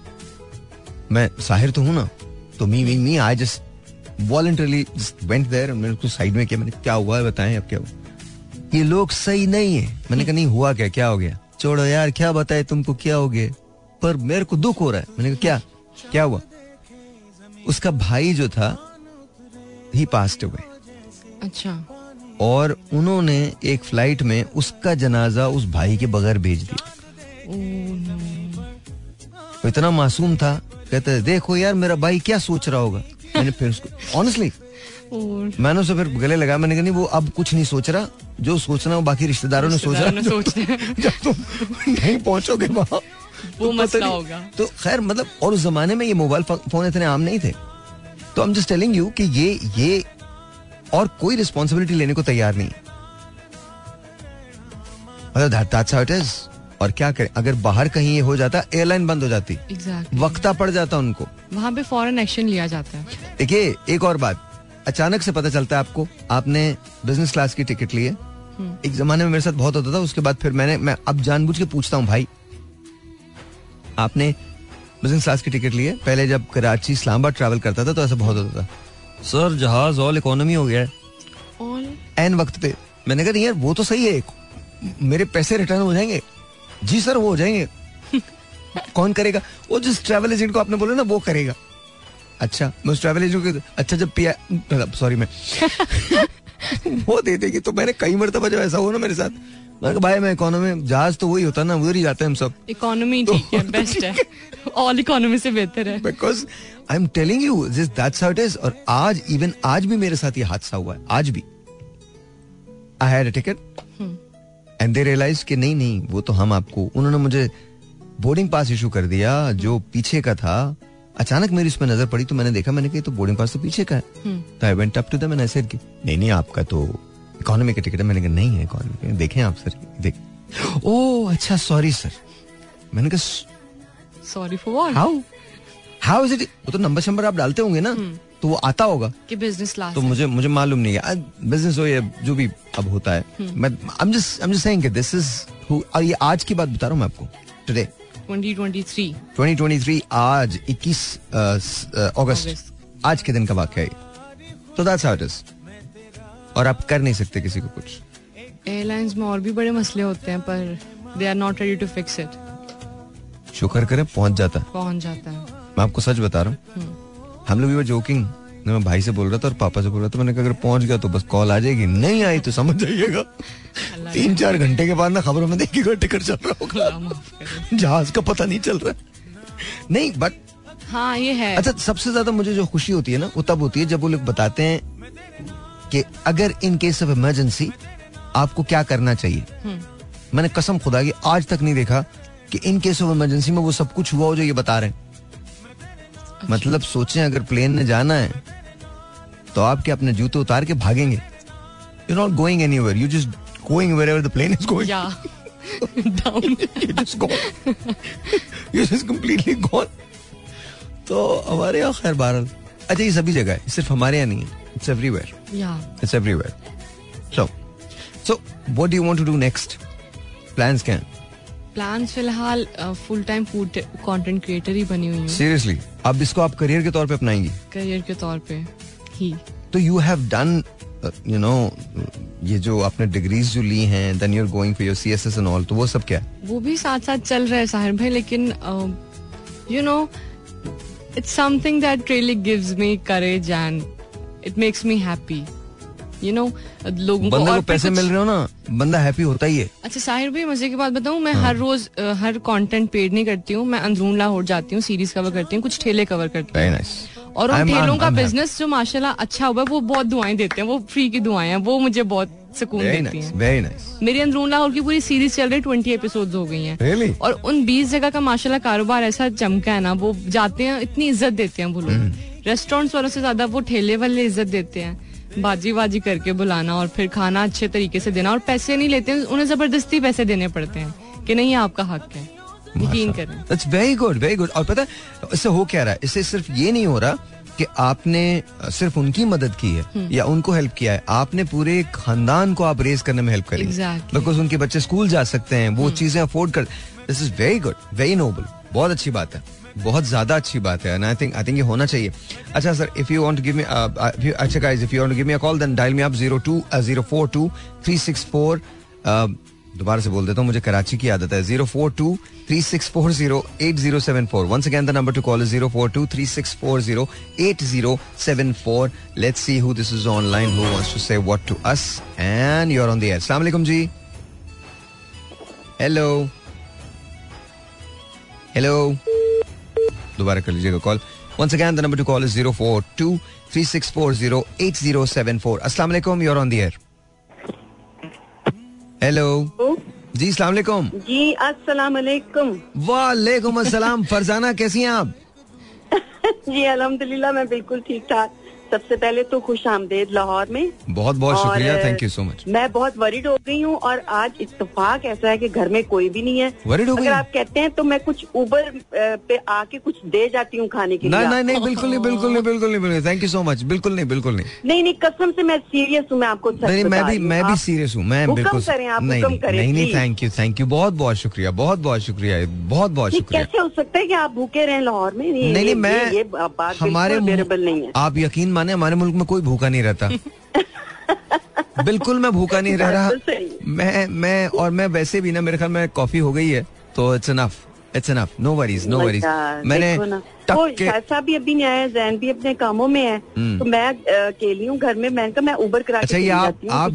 मैं साहिर तो हूँ ना तो me being me I just voluntarily just went there मैंने उसको साइड में किया मैंने क्या हुआ है बताएँ अब क्या हुआ? ये लोग सही नहीं है। मैंने कहा नहीं हुआ क्या? क्या हो गया? छोड़ो यार क्या बताए तुमको क्या हो गया? पर मेरे को दुख हो रहा है। मैंने कहा क्या? क्या हुआ? उसका भाई जो था ही पास्ट हुए अच्छा। और उन्होंने एक फ़्लाइट में उसका जनाजा उस भाई के बगैर भेज दिया। वो इतना मासूम था कहते देखो यार मेरा भाई क्या सोच रहा होगा? मैंने फिर उसको ऑनेस्टली मैंने उसे फिर गले लगा मैंने कहा नहीं वो अब कुछ नहीं सोच रहा जो सोचना वो बाकी रिश्तेदारों ने सोचा ने सोच। जब तुम नहीं पहुंचोगे वहाँ वो तो मसला होगा तो खैर मतलब और उस जमाने में ये मोबाइल फ़ोन इतने आम नहीं थे तो हम जस्ट टेलिंग यू कि ये ये और कोई रिस्पॉन्सिबिलिटी लेने को तैयार नहीं मतलब और क्या करें अगर बाहर कहीं ये हो जाता एयरलाइन बंद हो जाती एग्जैक्टली वक्ता पड़ जाता उनको वहाँ पे फॉरेन एक्शन लिया जाता है देखिए एक और बात अचानक से पता चलता है आपको आपने बिज़नेस क्लास की टिकट ली है। एक जमाने में मेरे साथ बहुत होता था उसके बाद फिर मैंने मैं अब जानबूझ के पूछता हूँ भाई आपने बिज़नेस क्लास की टिकट लिए पहले जब कराची इस्लामाबाद ट्रैवल करता था तो ऐसा बहुत होता था। सर जहाज़ ऑल इकोनॉमी हो गया है। एन वक्त पे। मैंने कहा नहीं यार वो तो सही है मेरे पैसे रिटर्न हो जाएँगे? जी सर वो हो जाएँगे। कौन करेगा? वो जिस ट्रैवल एजेंट को आपने बोला ना वो करेगा। अच्छा मैं उस ट्रैवल एजेंट को अच्छा जब पिया सॉरी मैं वो दे देगी तो मैंने कई मरतबा जब ऐसा हुआ ना मेरे साथ मैंने भाई मैं इकोनॉमी जहाज़ तो वही होता है ना उधर ही जाते हैं हम सब. इकोनॉमी ठीक है बेस्ट है। ऑल इकोनॉमी से बेहतर है। Because I am telling you this that's how it is और आज इवन आज भी मेरे साथ ये हादसा हुआ है आज भी। I had a ticket and they realize कि नहीं नहीं वो तो हम आपको उन्होंने मुझे बोर्डिंग पास इशू कर दिया जो पीछे का था अचानक मेरी उसमें नज़र पड़ी तो मैंने देखा मैंने कहा तो बोर्डिंग पास तो पीछे का है। तो I went up to them and I said कि नहीं नहीं आपका तो इकोनॉमी का टिकट है। मैंने कहा नहीं है इकोनॉमी का। देखें आप सर देख ओ अच्छा सॉरी सर मैंने कहा sorry for what how how is it वो तो नंबर शंबर आप डालते होंगे ना तो वो आता होगा। कि बिज़नेस क्लास तो मुझे मुझे मालूम नहीं है। बिज़नेस हो या जो भी अब होता है। मैं I am just I am just saying कि दिस इज़ और ये आज की बात बता रहा हूँ मैं आपको। टुडे 2023 2023 आज 21 अगस्त। आज के दिन का वाक्य है तो दैट्स हाउ इट इज़ और आप कर नहीं सकते किसी को कुछ। एयरलाइंस में और भी बड़े मसले होते हैं पर they are not ready to fix it शुक्र करें पहुँच जाता है। पहुँच जाता है। मैं आपको सच बता रहा हूँ। हम लोग भी जोकिंग मैं भाई से बोल रहा था और पापा से बोल रहा था मैंने कहा अगर पहुँच गया तो बस कॉल आ जाएगी नहीं आई तो समझ जाइएगा। तीन चार घंटे के बाद ना खबरों में देखिएगा टिकट चल रहा होगा। जहाज़ का पता नहीं चल रहा। नहीं बट हाँ ये है। अच्छा सबसे ज़्यादा मुझे जो खुशी होती है ना वो तब होती है जब वो लोग बताते हैं कि अगर इन केस ऑफ़ इमरजेंसी आपको क्या करना चाहिए? मैंने कसम खुदा की आज तक नहीं देखा कि इन केस ऑफ़ इमरजेंसी में वो सब कुछ हुआ हो जो ये बता रहे हैं। मतलब सोचें अगर प्लेन में जाना है तो आपके अपने जूते उतार के भागेंगे। You not going anywhere you just going wherever the plane is going down you just gone. You're just completely gone. तो हमारे यहाँ खैर बहरहाल अच्छा ये सभी जगह है। सिर्फ़ हमारे यहाँ नहीं है। It's everywhere it's everywhere so so what do you want to do next plans क्या हैं? प्लान फ़िलहाल full time food content creator ही बनी हुई हूँ। सीरियसली अब इसको आप करियर के तौर पे अपनाएँगी? करियर के तौर पे। ही तो you have done you know ये जो आपने डिग्रीज जो ली हैं then you are going for your CSS and all तो वो सब क्या है? वो भी साथ साथ चल रहा है साहिर भाई लेकिन you know it's something that really gives me courage and it makes me happy you know लोगों को बंदे और को पैसे मिल रहे हो ना बंदा हैप्पी होता ही है। अच्छा साहिर भाई मज़े की बात बताऊँ मैं हाँ। हर रोज हर कंटेंट पेड नहीं करती हूँ मैं अंदरून लाहौर जाती हूँ सीरीज़ कवर करती हूँ कुछ ठेले कवर करती वेरी हूँ नाइस और उन ठेलों का बिज़नेस जो माशाल्लाह अच्छा हुआ है वो बहुत दुआएँ देते हैं वो फ्री की दुआएँ हैं वो मुझे बहुत सुकून देती हैं। मेरी अंदरून लाहौर की पूरी सीरीज़ चल रही ट्वेंटी एपिसोड हो गई हैं। रियली और उन बीस जगह का माशाल्लाह कारोबार ऐसा चमका है ना वो जाते हैं इतनी इज़्ज़त देते हैं वो। लोग। रेस्टोरेंट्स वालों से ज़्यादा वो ठेले वाले इज़्ज़त देते हैं बाजी बाजी करके बुलाना और फिर खाना अच्छे तरीके से देना और पैसे नहीं लेते हैं उन्हें ज़बरदस्ती पैसे देने पड़ते हैं कि नहीं आपका हक है। यकीन करें वेरी गुड वेरी गुड और पता इससे हो क्या रहा है? इससे सिर्फ़ ये नहीं हो रहा कि आपने सिर्फ़ उनकी मदद की हम्म। है या उनको हेल्प किया है। आपने पूरे खानदान को आप रेस करने में हेल्प करी Exactly. बिकॉज़ उनके बच्चे स्कूल जा सकते हैं वो चीज़ें अफोर्ड कर this is very good very noble बहुत अच्छी बात है। बहुत ज़्यादा अच्छी बात है। And I think I think ये होना चाहिए। अच्छा sir if you want to give me अच्छा guys if you want to give me a call then dial me up 02 042 364 दोबारा से बोल देता हूँ, मुझे कराची की आदत है। Zero four two three six four zero eight zero seven four. Once again the number to call zero four two three six four zero eight zero seven four. Let's see who this is online who wants to say what to us and you are on the air अस्सलाम वालेकुम जी हेलो हेलो दोबारा कर लीजिएगा call once again the number to call is zero four two three six four zero eight zero seven four. अस्सलाम you are on the air hello जी अस्सलाम वालेकुम जी वालेकुम अस्सलाम। फरजाना कैसी हैं आप? जी अलहमदुल्ला मैं बिल्कुल ठीक ठाक सबसे पहले तो खुश आमदेद लाहौर में। बहुत बहुत शुक्रिया थैंक यू सो मच मैं बहुत वरिड हो गई हूँ और आज इतफाक ऐसा है कि घर में कोई भी नहीं है। Worried हो गई? अगर आप कहते हैं तो मैं कुछ उबर पे आके कुछ दे जाती हूँ खाने के लिए। नहीं नहीं बिल्कुल नहीं बिल्कुल नहीं बिल्कुल नहीं बिल्कुल थैंक यू सो मच बिल्कुल नहीं बिल्कुल नहीं। नहीं नहीं कसम से मैं सीरियस हूँ मैं आपको नहीं मैं भी मैं भी सीरियस हूँ मैं बिल्कुल नहीं नहीं। थैंक यू थैंक यू बहुत बहुत शुक्रिया बहुत बहुत शुक्रिया बहुत बहुत शुक्रिया। कैसे हो सकता है कि आप भूखे रहे लाहौर में? नहीं नहीं मैं हमारे नहीं है। आप यकीन माने हमारे मुल्क में कोई भूखा नहीं रहता बिल्कुल मैं भूखा नहीं रह रहा तो। मैं मैं और मैं वैसे भी ना मेरे ख्याल में कॉफ़ी हो गई है तो it's enough it's enough no worries no worries मैंने वो भी अभी नहीं आया जैन भी अपने कामों में है हम्म। तो मैं अकेली हूँ घर में मैंने कहा मैं उबर करा अच्छा ये आप आप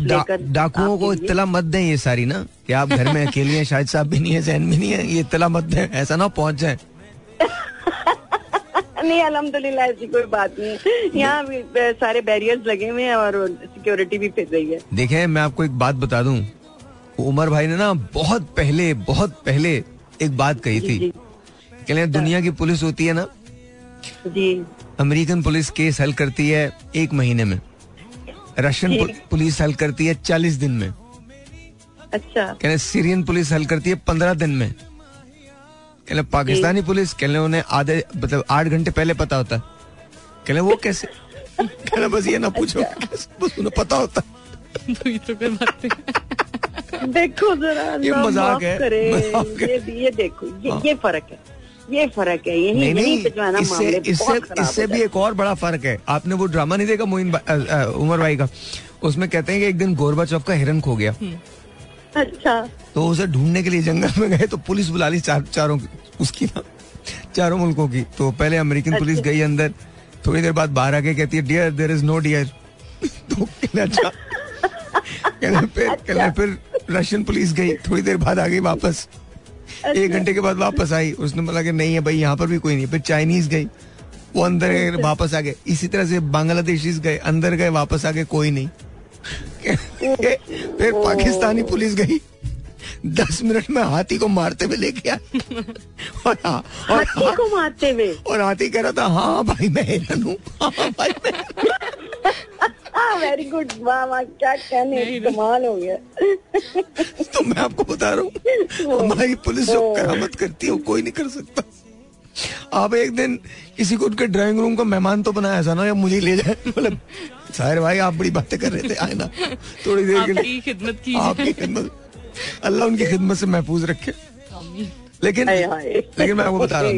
डाकुओं को। इत्तला मत दें ये सारी ना कि आप घर में अकेली हैं शायद साहब भी नहीं है जैन भी नहीं है ये इत्तला मत दें ऐसा ना पहुँच जाए नहीं अल्हम्दुलिल्लाह ऐसी कोई बात नहीं। यहाँ सारे बैरियर्स लगे हुए हैं और सिक्योरिटी भी फिर रही है। देखें मैं आपको एक बात बता दूँ। उमर भाई ने ना बहुत पहले बहुत पहले एक बात कही थी। जी। कह दुनिया की पुलिस होती है ना जी। अमेरिकन पुलिस केस हल करती है एक महीने में। रशियन। पुलिस हल करती है चालीस दिन में। अच्छा। कह रहे हैं, सीरियन पुलिस हल करती है पंद्रह दिन में। कह रहे हैं, पाकिस्तानी पुलिस कह रहे हैं, उन्हें आधे मतलब आठ घंटे पहले पता होता कह रहे हैं, वो कैसे? कह रहे हैं, बस ये ना पूछो बस उन्हें पता होता है। तो नहीं। देखो जरा ये मज़ाक है। ये ये देखो ये हाँ। ये फ़र्क है ये फ़र्क है यही नहीं है इससे इससे इससे भी एक और बड़ा फ़र्क है। आपने वो ड्रामा नहीं देखा मोइन उमर भाई का? उसमें कहते हैं कि एक दिन गोरबा चौक का हिरन खो गया। हैं। अच्छा तो उसे ढूँढने के लिए जंगल में गए तो पुलिस बुला ली चार, चारों उसकी ना चारों मुल्कों की तो पहले अमेरिकन अच्छा। पुलिस अच्छा। गई अंदर थोड़ी देर बाद बाहर आके कहती है dear there is no dear तो अच्छा कहने फिर कहने फिर रशियन पुलिस गई थोड़ी देर बाद आ गई वापस अच्छा। एक घंटे के बाद वापस आई उसने बोला कि नहीं है भाई यहाँ पर भी कोई नहीं फिर चाइनीज़ गई वो अंदर गए अच्छा। वापस आ गए इसी तरह से बांग्लादेशीज गए अंदर गए वापस आ गए कोई नहीं फिर पाकिस्तानी पुलिस गई। दस मिनट में हाथी को मारते हुए लेके आई और हाँ और हाथी को मारते हुए? और हाथी कह रहा था हाँ भाई मैं हिरन हूँ। हाँ भाई मैं वेरी गुड वाह वाह क्या कहने कमाल हो गया। तो मैं आपको बता रहा हूँ हमारी पुलिस जो करामत करती है वो कोई नहीं कर सकता। आप एक दिन किसी को उनके ड्राइंग रूम का मेहमान तो बनाया ऐसा ना या मुझे ले जाए? मतलब साहिर भाई आप बड़ी बातें कर रहे थे आए ना थोड़ी देर के लिए। आपकी खिदमत की आपकी खिदमत। अल्लाह उनकी खिदमत से महफूज रखे। लेकिन हाय हाय। लेकिन मैं आपको बता रहा हूँ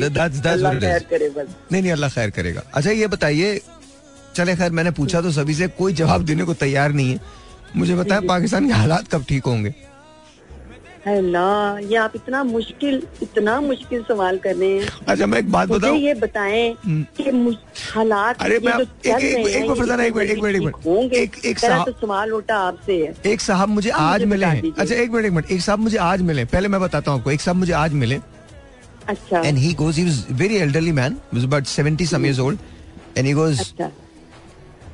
नहीं नहीं अल्लाह खैर करेगा। अच्छा ये बताइए चले खैर मैंने पूछा तो सभी से कोई जवाब देने को तैयार नहीं है। मुझे बताएँ पाकिस्तान के हालात कब ठीक होंगे? अल्लाह ये आप इतना मुश्किल इतना मुश्किल सवाल कर रहे हैं। अच्छा मैं एक बात बताऊँ? ये बताएँ कि हालात अरे मैं आप- एक- एक- एक मिनट एक मिनट, एक मिनट, एक मिनट। एक- एक साहब- तो सवाल उल्टा आपसे। एक साहब मुझे आज मिले हैं। अच्छा एक मिनट एक मिनट एक साहब मुझे आज मिले पहले मैं बताता हूँ आपको एक साहब मुझे आज मिले। अच्छा। And he goes he was very elderly man was about 70 some years old and he goes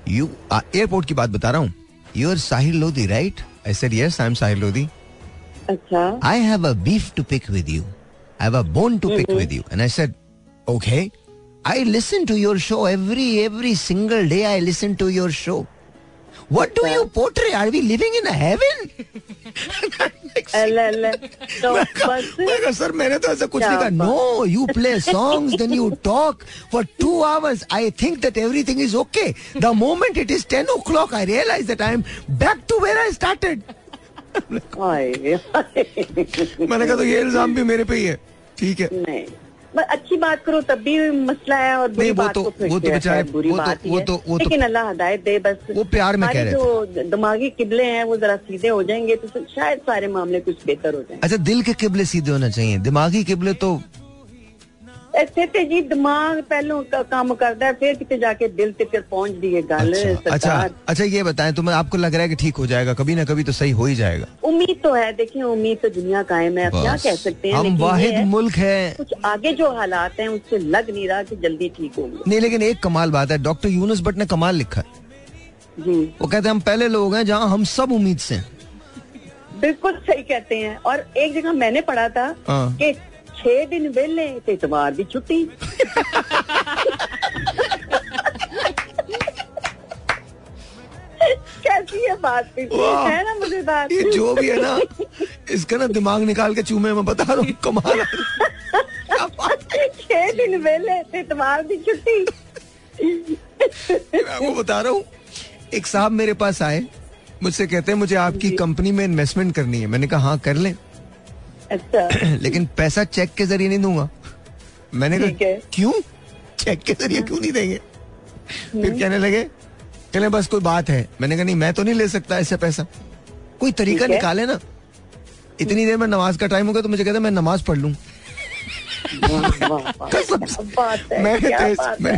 you airport की बात बता रहा हूँ? You are Sahil Lodhi right I said yes I am Sahil Lodhi अच्छा I have a beef to pick with you. I have a bone to pick with you. And I said, okay. I listen to your show every every single day. I listen to your show. What do you portray? Are we living in a heaven? अल्लाह अल्लाह तो मैं कहा- बस मैं कहा, सर मैंने तो ऐसा कुछ क्या नहीं कहा बात। No you play songs then you talk for two hours I think that everything is okay the moment it is ten o'clock I realise that I am back to where I started hi, hi. मैंने कहा तो ये इल्ज़ाम भी मेरे पे ही है। ठीक है। नहीं। अच्छी बात करो तब भी मसला है और बुरी नहीं, वो बात तो- को वो तो बेचारे- बुरी वो तो- बात ही वो तो- वो तो- लेकिन अल्लाह हदायत दे बस वो प्यार में कह रहे जो दिमागी किबले हैं वो जरा सीधे हो जाएँगे तो शायद सारे मामले कुछ बेहतर हो जाएँगे अच्छा दिल के किबले सीधे होना चाहिए। दिमागी किबले तो ਇੱਥੇ ਤੇ ਜੀ ਦਿਮਾਗ ਪਹਿਲੋਂ ਕ- ਕੰਮ ਕਰਦਾ ਹੈ, ਫਿਰ ਕਿਤੇ ਜਾ ਕੇ ਦਿਲ ਤੇ ਫਿਰ ਪਹੁੰਚਦੀ ਹੈ ਗੱਲ अच्छा अच्छा सरकार अच्छा ये बताएं तो मैं आपको लग रहा है कि ठीक हो जाएगा कभी ना कभी तो सही हो ही जाएगा उम्मीद तो है देखिए उम्मीद तो दुनिया कायम है अब क्या बस। कह सकते हैं हम लेकिन ये वाहिद है, मुल्क है कुछ आगे जो हालात हैं उससे लग नहीं रहा कि जल्दी ठीक होंगे नहीं लेकिन एक कमाल बात है डॉक्टर यूनुस भट्ट ने कमाल लिखा है जी वो कहते हैं हम पहले लोग हैं जहां हम सब उम्मीद से हैं बिल्कुल सही कहते हैं और एक जगह मैंने पढ़ा था हाँ। कि छह दिन वेले ते इतवार दी छुट्टी। बात हुई वाह। है ना मज़ेदार ये जो भी है ना इसका ना दिमाग निकाल के चूमे मैं बता रहा हूँ कमाल है। छह दिन वेले तुम्हारी छुट्टी। मैं आपको बता रहा हूँ एक साहब मेरे पास आए मुझसे कहते हैं मुझे आपकी कंपनी में इन्वेस्टमेंट करनी है। मैंने कहा हाँ कर लें। अच्छा। लेकिन पैसा चेक के ज़रिए नहीं दूँगा। मैंने कहा क्यों? चेक के ज़रिए क्यों नहीं देंगे? फिर कहने लगे चले बस कोई बात है। मैंने कहा नहीं मैं तो नहीं ले सकता ऐसे पैसा। कोई तरीका निकाले ना। इतनी देर में नमाज़ का टाइम हो गया तो मुझे कहते मैं नमाज़ पढ़ लूँ।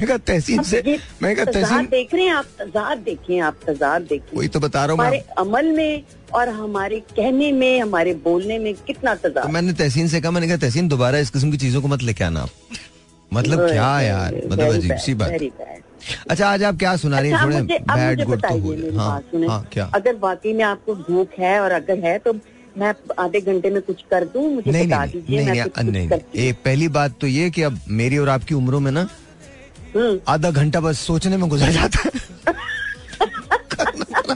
कहा तहसीन से कहा तहसीन देख रहे हैं आप तजाद देखिए आप तजाद देखिए। वही तो बता रहा हूँ हमारे अमल में और हमारे कहने में हमारे बोलने में कितना तो तजाद मैंने तहसीन से कहा मैंने कहा तहसीन दोबारा इस किस्म की चीज़ों को मत लेके आना आप। मतलब क्या यार? मतलब अजीब सी बात। अच्छा आज आप क्या सुना रही हैं? अच्छा, थोड़े बैड गुड तो हो हाँ हाँ क्या? अगर वाकई में आपको भूख है और अगर है तो मैं आधे घंटे में कुछ कर दूँ मुझे नहीं बता नहीं दीजिए नहीं मैं नहीं कुछ- नहीं कुछ नहीं। पहली बात तो ये कि अब मेरी और आपकी उम्रों में ना हम्म, आधा घंटा बस सोचने में गुजर जाता हाँ,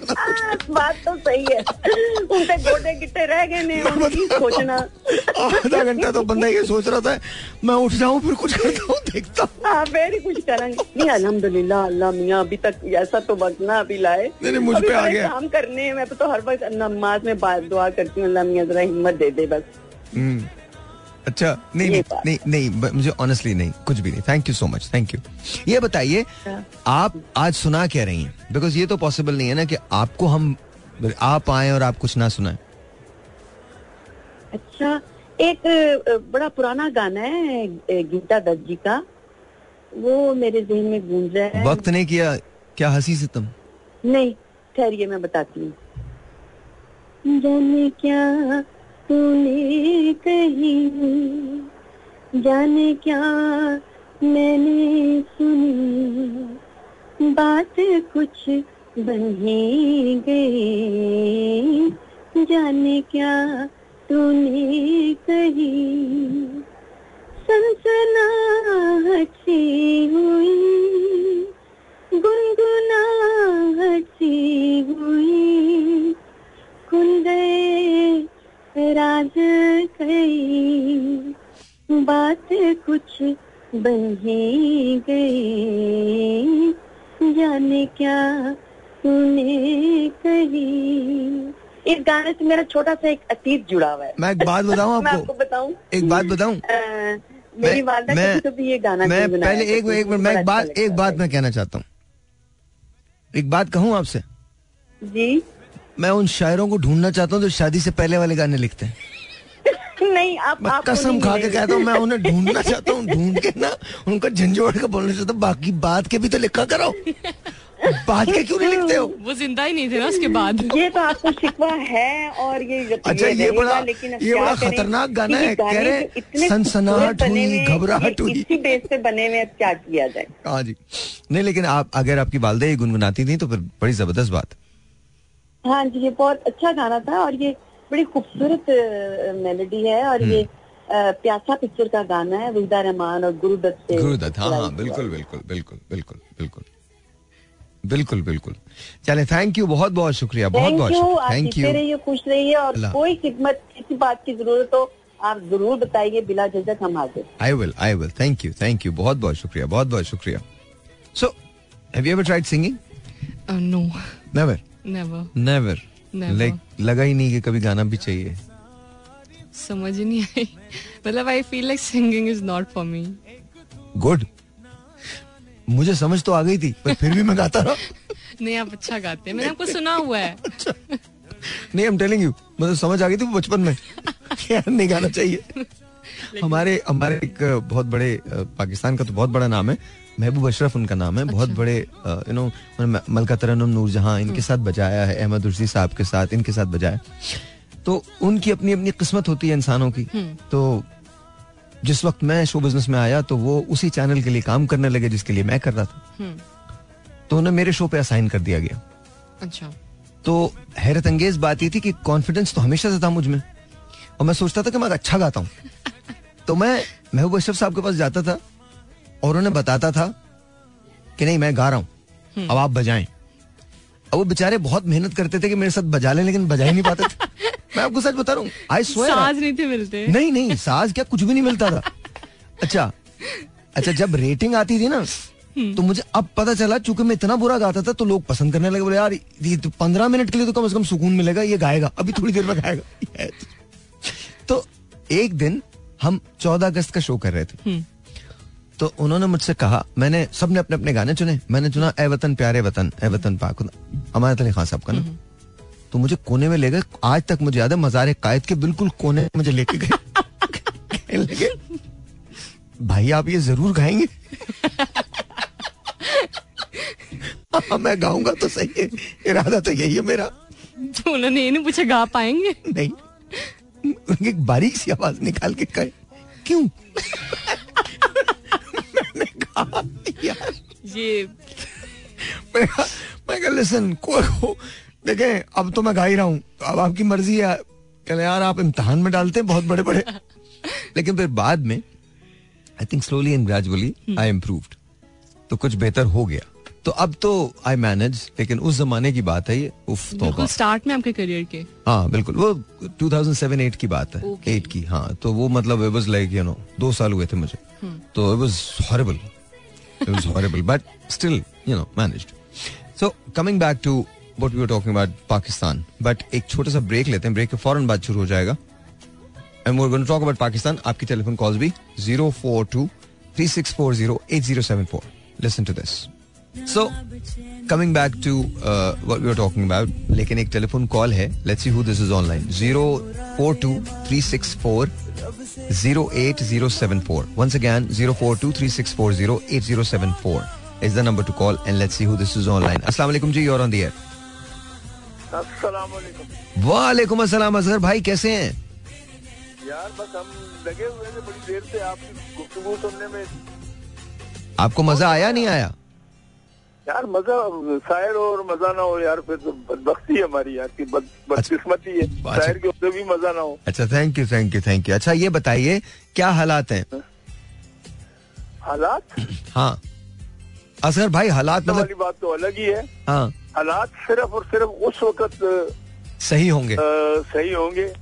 बात तो सही है। उनसे गोटे गिट्टे रह गए ने उनकी सोचना। आधा घंटा तो बंदा ये सोच रहा था मैं उठ जाऊँ फिर कुछ करता हूँ देखता हूँ। हाँ कुछ करेंगे। नहीं अल्हम्दुलिल्लाह अल्लाह मियाँ अभी तक ऐसा तो वक्त ना अभी लाए। नहीं, नहीं, मुझ पे आ गया। काम करने हैं मैं तो हर वक्त नमाज़ में बात दुआ करती हूँ अल्लाह मियाँ जरा हिम्मत दे दे बस। हम्म, अच्छा नहीं ये नहीं नहीं नहीं मुझे ऑनेस्टली नहीं कुछ भी नहीं। Thank you so much thank you ये बताइए आप आज सुना क्या रही हैं? बिकॉज़ ये तो पॉसिबल नहीं है ना कि आपको हम आप आए और आप कुछ ना सुनाए। अच्छा एक बड़ा पुराना गाना है गीता दत्त जी का। वो मेरे जहन में गूंज रहा है। वक्त ने किया क्या हँसी से तुम? नहीं ठहरिए मैं बताती हूँ। जाने क्या तूने कही, जाने क्या मैंने सुनी? बात कुछ बन गई जाने क्या तूने कही? सनसनाहट सी हुई, गुनगुना सी हुई गए राज कई बात कुछ बन ही गई जाने क्या तूने कही। इस गाने से मेरा छोटा सा एक अतीत जुड़ा हुआ है। मैं एक बात बताऊँ मैं आपको? आपको बताऊँ? एक बात बताऊँ? मेरी वालदा मैं कभी कभी ये गाना मैं पहले एक एक मिनट मैं एक बात अच्छा एक बात मैं कहना चाहता हूँ। एक बात कहूँ आपसे? जी। मैं उन शायरों को ढूंढना चाहता हूँ जो शादी से पहले वाले गाने लिखते हैं। नहीं आप मैं कसम खा के कहता हूँ मैं उन्हें ढूंढना चाहता हूँ ढूंढ के ना उनका झंझोड़ के बोलना चाहता हूँ बाकी बात के भी तो लिखा करो। बात के क्यों नहीं लिखते हो? वो ज़िंदा ही नहीं थे ना उसके बाद। ये तो आपको शिकवा है और ये अच्छा ये बड़ा ये बड़ा खतरनाक गाना है कह रहे सनसनाहट हुई घबराहट हुई। इसी बेस पे बने हुए अब क्या किया जाए? हाँ जी। नहीं लेकिन आप अगर आपकी वालदा ये गुनगुनाती थी तो फिर बड़ी ज़बरदस्त बात। हाँ जी ये बहुत अच्छा गाना था और ये बड़ी खूबसूरत मेलोडी है और ये हम्म। प्यासा पिक्चर का गाना है वहीदा रहमान और गुरुदत्त से गुरुदत्त हाँ हाँ बिल्कुल बिल्कुल बिल्कुल बिल्कुल बिल्कुल। बिल्कुल बिल्कुल। चले थैंक यू बहुत बहुत शुक्रिया बहुत बहुत थैंक यू रहिए खुश रहिए और कोई खिदमत किसी बात की ज़रूरत हो आप ज़रूर बताइए बिला झिझक हम हाजिर। I will I will thank you thank you बहुत बहुत शुक्रिया बहुत बहुत शुक्रिया। So have you ever tried singing no never never like लगा ही नहीं कि कभी गाना भी चाहिए। समझ ही नहीं आई। मतलब I feel like singing is not for me good मुझे समझ तो आ गई थी पर फिर भी मैं गाता रहा। नहीं आप अच्छा गाते हैं। मैंने आपको सुना हुआ है। नहीं आई एम टेलिंग यू मुझे समझ आ गई थी बचपन में। यार नहीं गाना चाहिए। हमारे हमारे एक बहुत बड़े पाकिस्तान का तो बहुत बड़ा नाम है। महबूब अशरफ उनका नाम है। बहुत बड़े यू नो मलका तरन्नुम नूरजहां इनके साथ बजाया है अहमद उर्सी साहब के साथ इनके साथ बजाया तो उनकी अपनी अपनी किस्मत होती है इंसानों की। तो जिस वक्त मैं शो बिज़नेस में आया तो वो उसी चैनल के लिए काम करने लगे जिसके लिए मैं कर रहा था। हम्म, तो उन्हें मेरे शो पे असाइन कर दिया गया। अच्छा। तो हैरत अंगेज बात ये थी कि कॉन्फिडेंस तो हमेशा से था मुझमें। और मैं सोचता था कि मैं अच्छा गाता हूँ। तो मैं महबूब अशरफ साहब के पास जाता था और उन्हें बताता था कि नहीं मैं गा रहा हूँ। अब आप बजाएँ। अब वो बेचारे बहुत मेहनत करते थे कि मेरे साथ बजा लें लेकिन बजा ही नहीं पाते थे। मैं आपको सच बता रहा हूँ आई साज नहीं थे मिलते। नहीं नहीं साज क्या कुछ भी नहीं मिलता था। अच्छा अच्छा जब रेटिंग आती थी ना तो मुझे अब पता चला चूँकि मैं इतना बुरा गाता था तो लोग पसंद करने लगे बोले यार ये तो पंद्रह मिनट के लिए तो कम से कम सुकून मिलेगा ये गाएगा अभी थोड़ी देर में गाएगा। तो एक दिन हम चौदह अगस्त का शो कर रहे थे। तो उन्होंने मुझसे कहा मैंने सबने अपने अपने गाने चुने। मैंने चुना ए वतन प्यारे वतन ए वतन पाक हमारे अली खान साहब का ना तो मुझे कोने में ले गए। आज तक मुझे याद है मजारे कायद के बिल्कुल कोने में मुझे लेके गए। लगे भाई आप ये ज़रूर गाएँगे? हाँ, मैं गाऊँगा तो सही है। इरादा तो यही है मेरा। तो उन्होंने ये नहीं पूछा गा पाएँगे? नहीं। उनकी एक बारीक सी आवाज़ निकाल के कहे क्यों? यार ये मैं कहा मैं लिसन को, देखें अब तो मैं गा ही रहा हूँ। तो अब आपकी मर्ज़ी है। कहले यार आप इम्तहान में डालते हैं बहुत बड़े बड़े लेकिन फिर बाद में I think slowly and gradually I improved तो कुछ बेहतर हो गया। तो अब तो आई मैनेज लेकिन उस जमाने की बात है ये। उफ तो बिल्कुल स्टार्ट में आपके करियर के। हाँ बिल्कुल। वो 2007-8 की बात है। Okay. 8 की हाँ। तो वो मतलब it was like you know दो साल हुए थे मुझे। तो it was horrible it was horrible but still you know managed so coming back to what we were talking about Pakistan but एक छोटा सा ब्रेक लेते हैं ब्रेक के फौरन बाद शुरू हो जाएगा and we going to talk about Pakistan आपकी टेलीफोन कॉल्स भी 042 3640 8074 listen to this so coming back to what we are talking about लेकिन एक टेलीफोन कॉल है. Let's see who this is online 04236408074 once again 04236408074 is the number to call and let's see who this is online. अस्सलाम वालेकुम जी you're on the air. अस्सलाम वालेकुम वालेकुम अस्सलाम असगर भाई कैसे हैं यार बस हम लगे हुए थे बड़ी देर से आपकी गुफ्तगू सुनने में। आपको मज़ा आया नहीं आया? यार मज़ा शायर और मज़ा ना हो यार फिर तो बदबख्ती है हमारी यार की बदकिस्मती है। अच्छा। शायर के होते भी मज़ा ना हो। अच्छा thank you thank you thank you अच्छा ये बताइए क्या हालात हैं? हालात? हाँ। असर भाई हालात मतलब वाली बात तो अलग ही है। हाँ। हालात सिर्फ़ और सिर्फ़ उस वक्त सही होंगे। सही होंगे।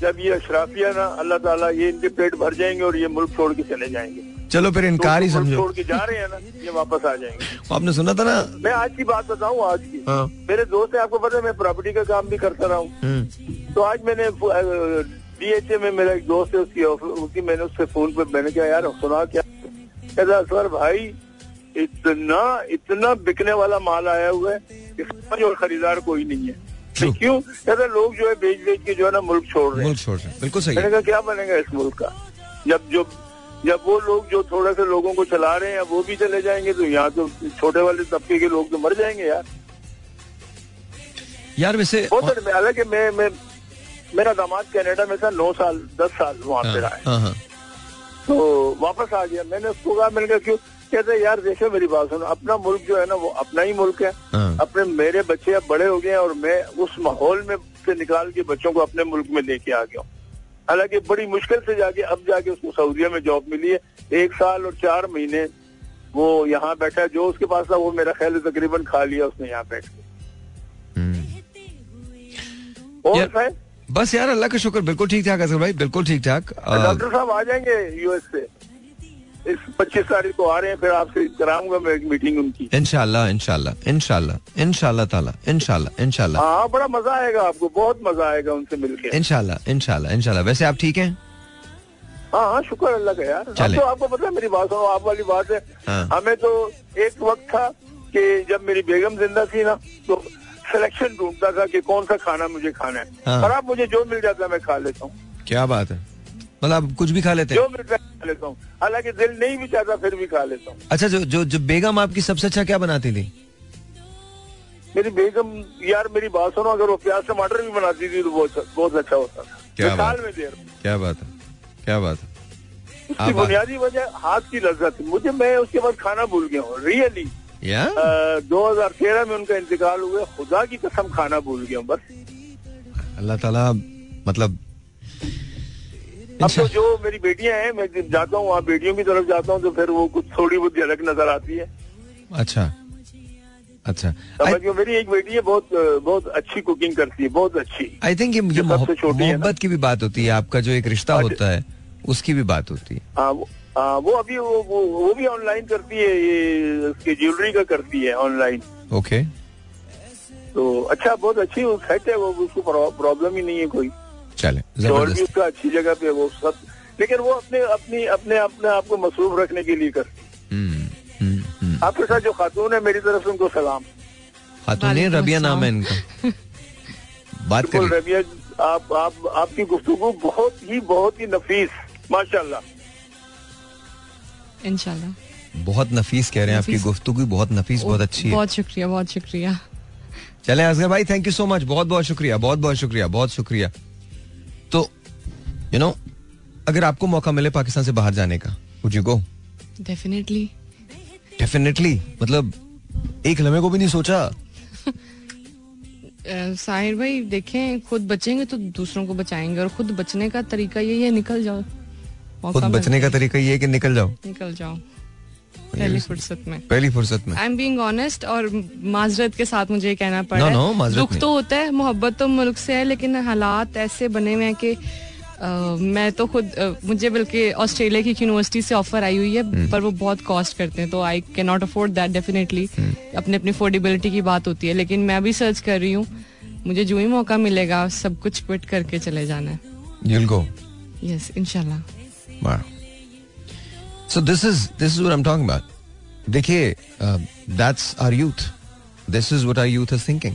जब ये अशराफिया ना अल्लाह ताला ये इनके पेट भर जाएँगे और ये मुल्क छोड़ के चले जाएँगे। चलो फिर तो इनकार ही मुल्क समझो। छोड़ के जा रहे हैं ना ये वापस आ जाएँगे। आपने सुना था ना? मैं आज की बात बताऊँ आज की। हाँ। मेरे दोस्त है आपको पता है मैं प्रॉपर्टी का काम भी करता रहा हूँ। हम्म, तो आज मैंने डीएचए में मेरा एक दोस्त है उसकी उसकी मैंने उससे फ़ोन पे मैंने कहा यार सुना क्या? कहता असर भाई इतना इतना बिकने वाला माल आया हुआ है जो खरीदार कोई नहीं है. क्यों? कहता लोग जो है बेच बेच के जो है ना मुल्क छोड़ रहे हैं। मुल्क छोड़ रहे हैं। बिल्कुल सही। मैंने कहा क्या बनेगा इस मुल्क का? जब जो जब वो लोग जो थोड़ा से लोगों को चला रहे हैं वो भी चले जाएँगे तो यहाँ तो छोटे वाले तबके के लोग तो मर जाएँगे यार। यार वैसे वो तो हालाँकि मैं मैं मेरा दामाद कनाडा में था नौ साल दस साल वहाँ पे रहा है। हाँ हाँ। तो वापस आ गया। मैंने उसको कहा मैंने कहा क्यों? कहते हैं, यार देखो मेरी बात सुनो अपना मुल्क जो है ना वो अपना ही मुल्क है। हाँ। अपने मेरे बच्चे अब बड़े हो गए हैं और मैं उस माहौल में से निकाल के बच्चों को अपने मुल्क में लेके आ गया हूँ। हालाँकि बड़ी मुश्किल से जाके अब जाके उसको सऊदीया में जॉब मिली है। एक साल और चार महीने वो यहाँ बैठा है। जो उसके पास था वो मेरा ख्याल तकरीबन खा लिया उसने यहाँ बैठ के। हम्म। और बस यार अल्लाह का शुक्र बिल्कुल ठीक ठाक असगर भाई बिल्कुल ठीक ठाक। डॉक्टर साहब आ जाएँगे यूएस से? इस पच्चीस तारीख को आ रहे हैं फिर आपसे कराऊँगा मैं एक मीटिंग उनकी। इंशाल्लाह इंशाल्लाह ताला इंशाल्लाह इंशाल्लाह। हाँ बड़ा मज़ा आएगा आपको बहुत मज़ा आएगा उनसे मिलके। इंशाल्लाह इंशाल्लाह इंशाल्लाह। वैसे आप ठीक हैं? हाँ हाँ शुक्र अल्लाह का यार। तो आपको पता है मेरी बात सुनो आप वाली बात है। हाँ। हमें तो एक वक्त था कि जब मेरी बेगम ज़िंदा थी ना तो सिलेक्शन ढूंढता था कि कौन सा खाना मुझे खाना है। हाँ। और आप मुझे जो मिल जाता है मैं खा लेता हूँ। क्या बात है? मतलब आप कुछ भी खा लेते हैं? जो मिल जाता खा लेता हूँ। हालाँकि दिल नहीं भी चाहता फिर भी खा लेता हूँ। अच्छा जो जो जो बेगम आपकी सबसे अच्छा क्या बनाती थी? मेरी बेगम यार मेरी बात सुनो अगर वो प्याज टमाटर भी बनाती थी तो बहुत बहुत अच्छा होता था। क्या बात? में देर। क्या बात है। क्या बात है। उसकी बुनियादी वजह हाथ की लज्जत। थी मुझे मैं उसके बाद खाना भूल गया हूँ। रियली दो हज़ार तेरह में उनका इंतकाल हुआ। खुदा की कसम खाना भूल गया हूँ बस। अल्लाह ताला मतलब अब तो जो मेरी बेटियाँ हैं मैं जाता हूँ वहाँ बेटियों की तरफ़ जाता हूँ तो फिर वो कुछ थोड़ी बहुत झलक नज़र आती है। अच्छा। अच्छा। समझ गए मेरी एक बेटी है बहुत बहुत अच्छी कुकिंग करती है बहुत अच्छी। आई थिंक ये, मोहब्बत छोटी है ना। मोहब्बत की भी बात होती है आपका जो एक रिश्ता अच्छा। होता है उसकी भी बात होती है। हाँ वो हाँ, वो अभी वो, वो, वो भी ऑनलाइन करती है ये उसकी ज्वेलरी का करती है ऑनलाइन ओके तो अच्छा बहुत अच्छी सेट है वो उसको प्रॉब्लम ही नहीं है कोई। चले उसका अच्छी जगह पे वो सब लेकिन वो अपने अपनी अपने अपने आप को मसरूफ रखने के लिए करती हम्म, हम्म, हम्म। आपके साथ जो खातून है मेरी तरफ़ से उनको सलाम। खातून रबिया नाम है। इनका। बात बिल्कुल रबिया आप आप आपकी गुफ्तगू बहुत ही बहुत ही नफीस माशाल्लाह। इंशाल्लाह। बहुत नफीस कह रहे हैं आपकी। गुफ्तगू बहुत नफीस बहुत अच्छी है। बहुत शुक्रिया बहुत शुक्रिया। चले असगर भाई थैंक यू सो मच बहुत बहुत शुक्रिया बहुत बहुत शुक्रिया बहुत शुक्रिया। यू नो अगर आपको मौका मिले पाकिस्तान से बाहर जाने का would you go definitely definitely मतलब एक लम्हे को भी नहीं सोचा। साहिर भाई देखें खुद बचेंगे तो दूसरों को बचाएँगे और खुद बचने का तरीका यही है निकल जाओ। खुद बचने का तरीका ये है कि निकल जाओ। निकल जाओ। पहली फुर्सत में। पहली फुर्सत में। आई एम बीइंग ऑनेस्ट और माजरत के साथ मुझे कहना पड़ No, है no, दुख। तो होता है मोहब्बत तो मुल्क से है लेकिन हालात ऐसे बने हुए हैं कि मैं तो खुद मुझे बल्कि ऑस्ट्रेलिया की यूनिवर्सिटी से ऑफ़र आई हुई हम्म। है पर वो बहुत कॉस्ट करते हैं तो I can not afford that definitely hmm. अपने अपनी अफोर्डेबिलिटी की बात होती है लेकिन मैं भी सर्च कर रही हूँ मुझे जो ही मौका मिलेगा सब कुछ क्विट करके चले जाना है। You'll go? इंशाल्लाह wow. So this is this is what i'm talking about. देखिए that's our youth this is what our youth is thinking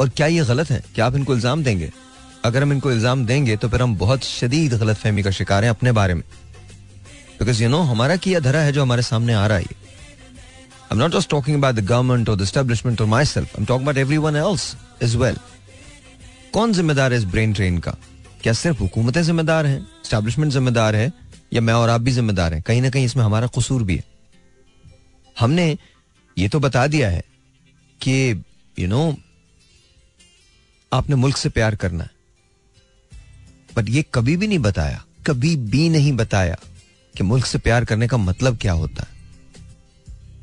और क्या ये गलत है? क्या आप इनको इल्ज़ाम देंगे? अगर हम इनको इल्ज़ाम देंगे तो फिर हम बहुत शदीद गलत फहमी का शिकार हैं अपने बारे में। बिकॉज़ यू नो हमारा किया धरा है जो हमारे सामने आ रहा है। I'm not just talking about the government or the establishment or myself. I'm talking about everyone else as well. कौन जिम्मेदार है इस ब्रेन ट्रेन का? क्या सिर्फ़ हुकूमतें जिम्मेदार हैं? स्टैब्लिशमेंट जिम्मेदार है? या मैं और आप भी जिम्मेदार हैं? कहीं ना कहीं इसमें हमारा कसूर भी है। हमने ये तो बता दिया है कि यू you नो know, आपने मुल्क से प्यार करना है। बट ये कभी भी नहीं बताया, कभी भी नहीं बताया कि मुल्क से प्यार करने का मतलब क्या होता है।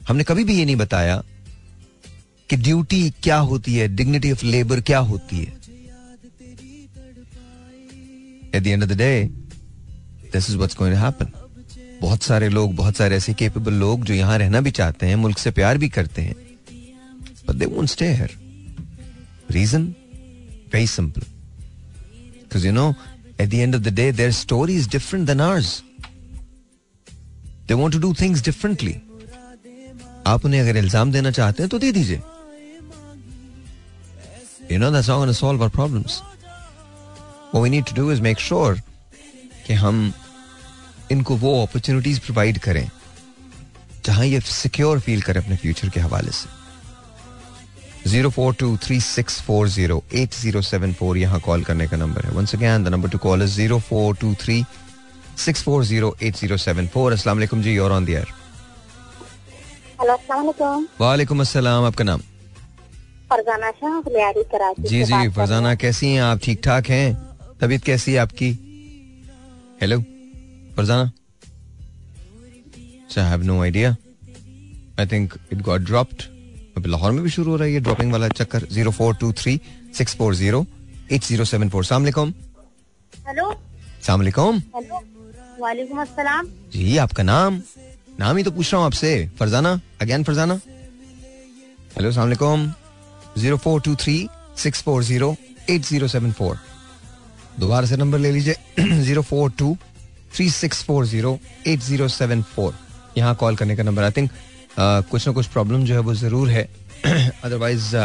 हमने कभी भी ये नहीं बताया कि ड्यूटी क्या होती है डिग्निटी ऑफ़ लेबर क्या होती है। At the end of the day this is what's going to happen बहुत सारे लोग, बहुत सारे ऐसे केपेबल लोग जो यहाँ रहना भी चाहते हैं, मुल्क से प्यार भी करते हैं but they won't stay here reason very simple because you know at the end of the day their story is different than ours they want to do things differently आप उन्हें अगर इल्ज़ाम देना चाहते हैं तो दे दीजिए। You know that's not gonna solve our problems what we need to do is make sure कि हम इनको वो अपॉर्चुनिटीज़ प्रोवाइड करें, जहाँ ये सिक्योर फील करें अपने फ्यूचर के हवाले से। Zero four two three six four zero eight zero seven four यहाँ कॉल करने का नंबर है। Once again the number to call is zero four two three six four zero eight zero seven four. अस्सलाम वालेकुम जी और ऑन द एयर वालेकुम अस्सलाम आपका नाम? फरजाना शाह जी जी फरजाना कैसी हैं आप? ठीक ठाक हैं? तबीयत कैसी है आपकी? Hello Farzana? I have no idea I think it got dropped Lahore में भी शुरू हो रहा है ये ड्रॉपिंग वाला चक्कर zero four two three six four zero eight zero seven four सलामकुम हेलो। सलामकुम वालेकुम अस्सलाम। जी आपका नाम? नाम ही तो पूछ रहा हूँ आपसे। फरजाना? अगेन फरजाना? हेलो सलामकुम zero four two three six four zero eight zero seven four दोबारा से नंबर ले लीजिए। Zero four two three six four zero eight zero seven four यहाँ कॉल करने का नंबर आई थिंक कुछ ना कुछ प्रॉब्लम जो है वो ज़रूर है। अदरवाइज़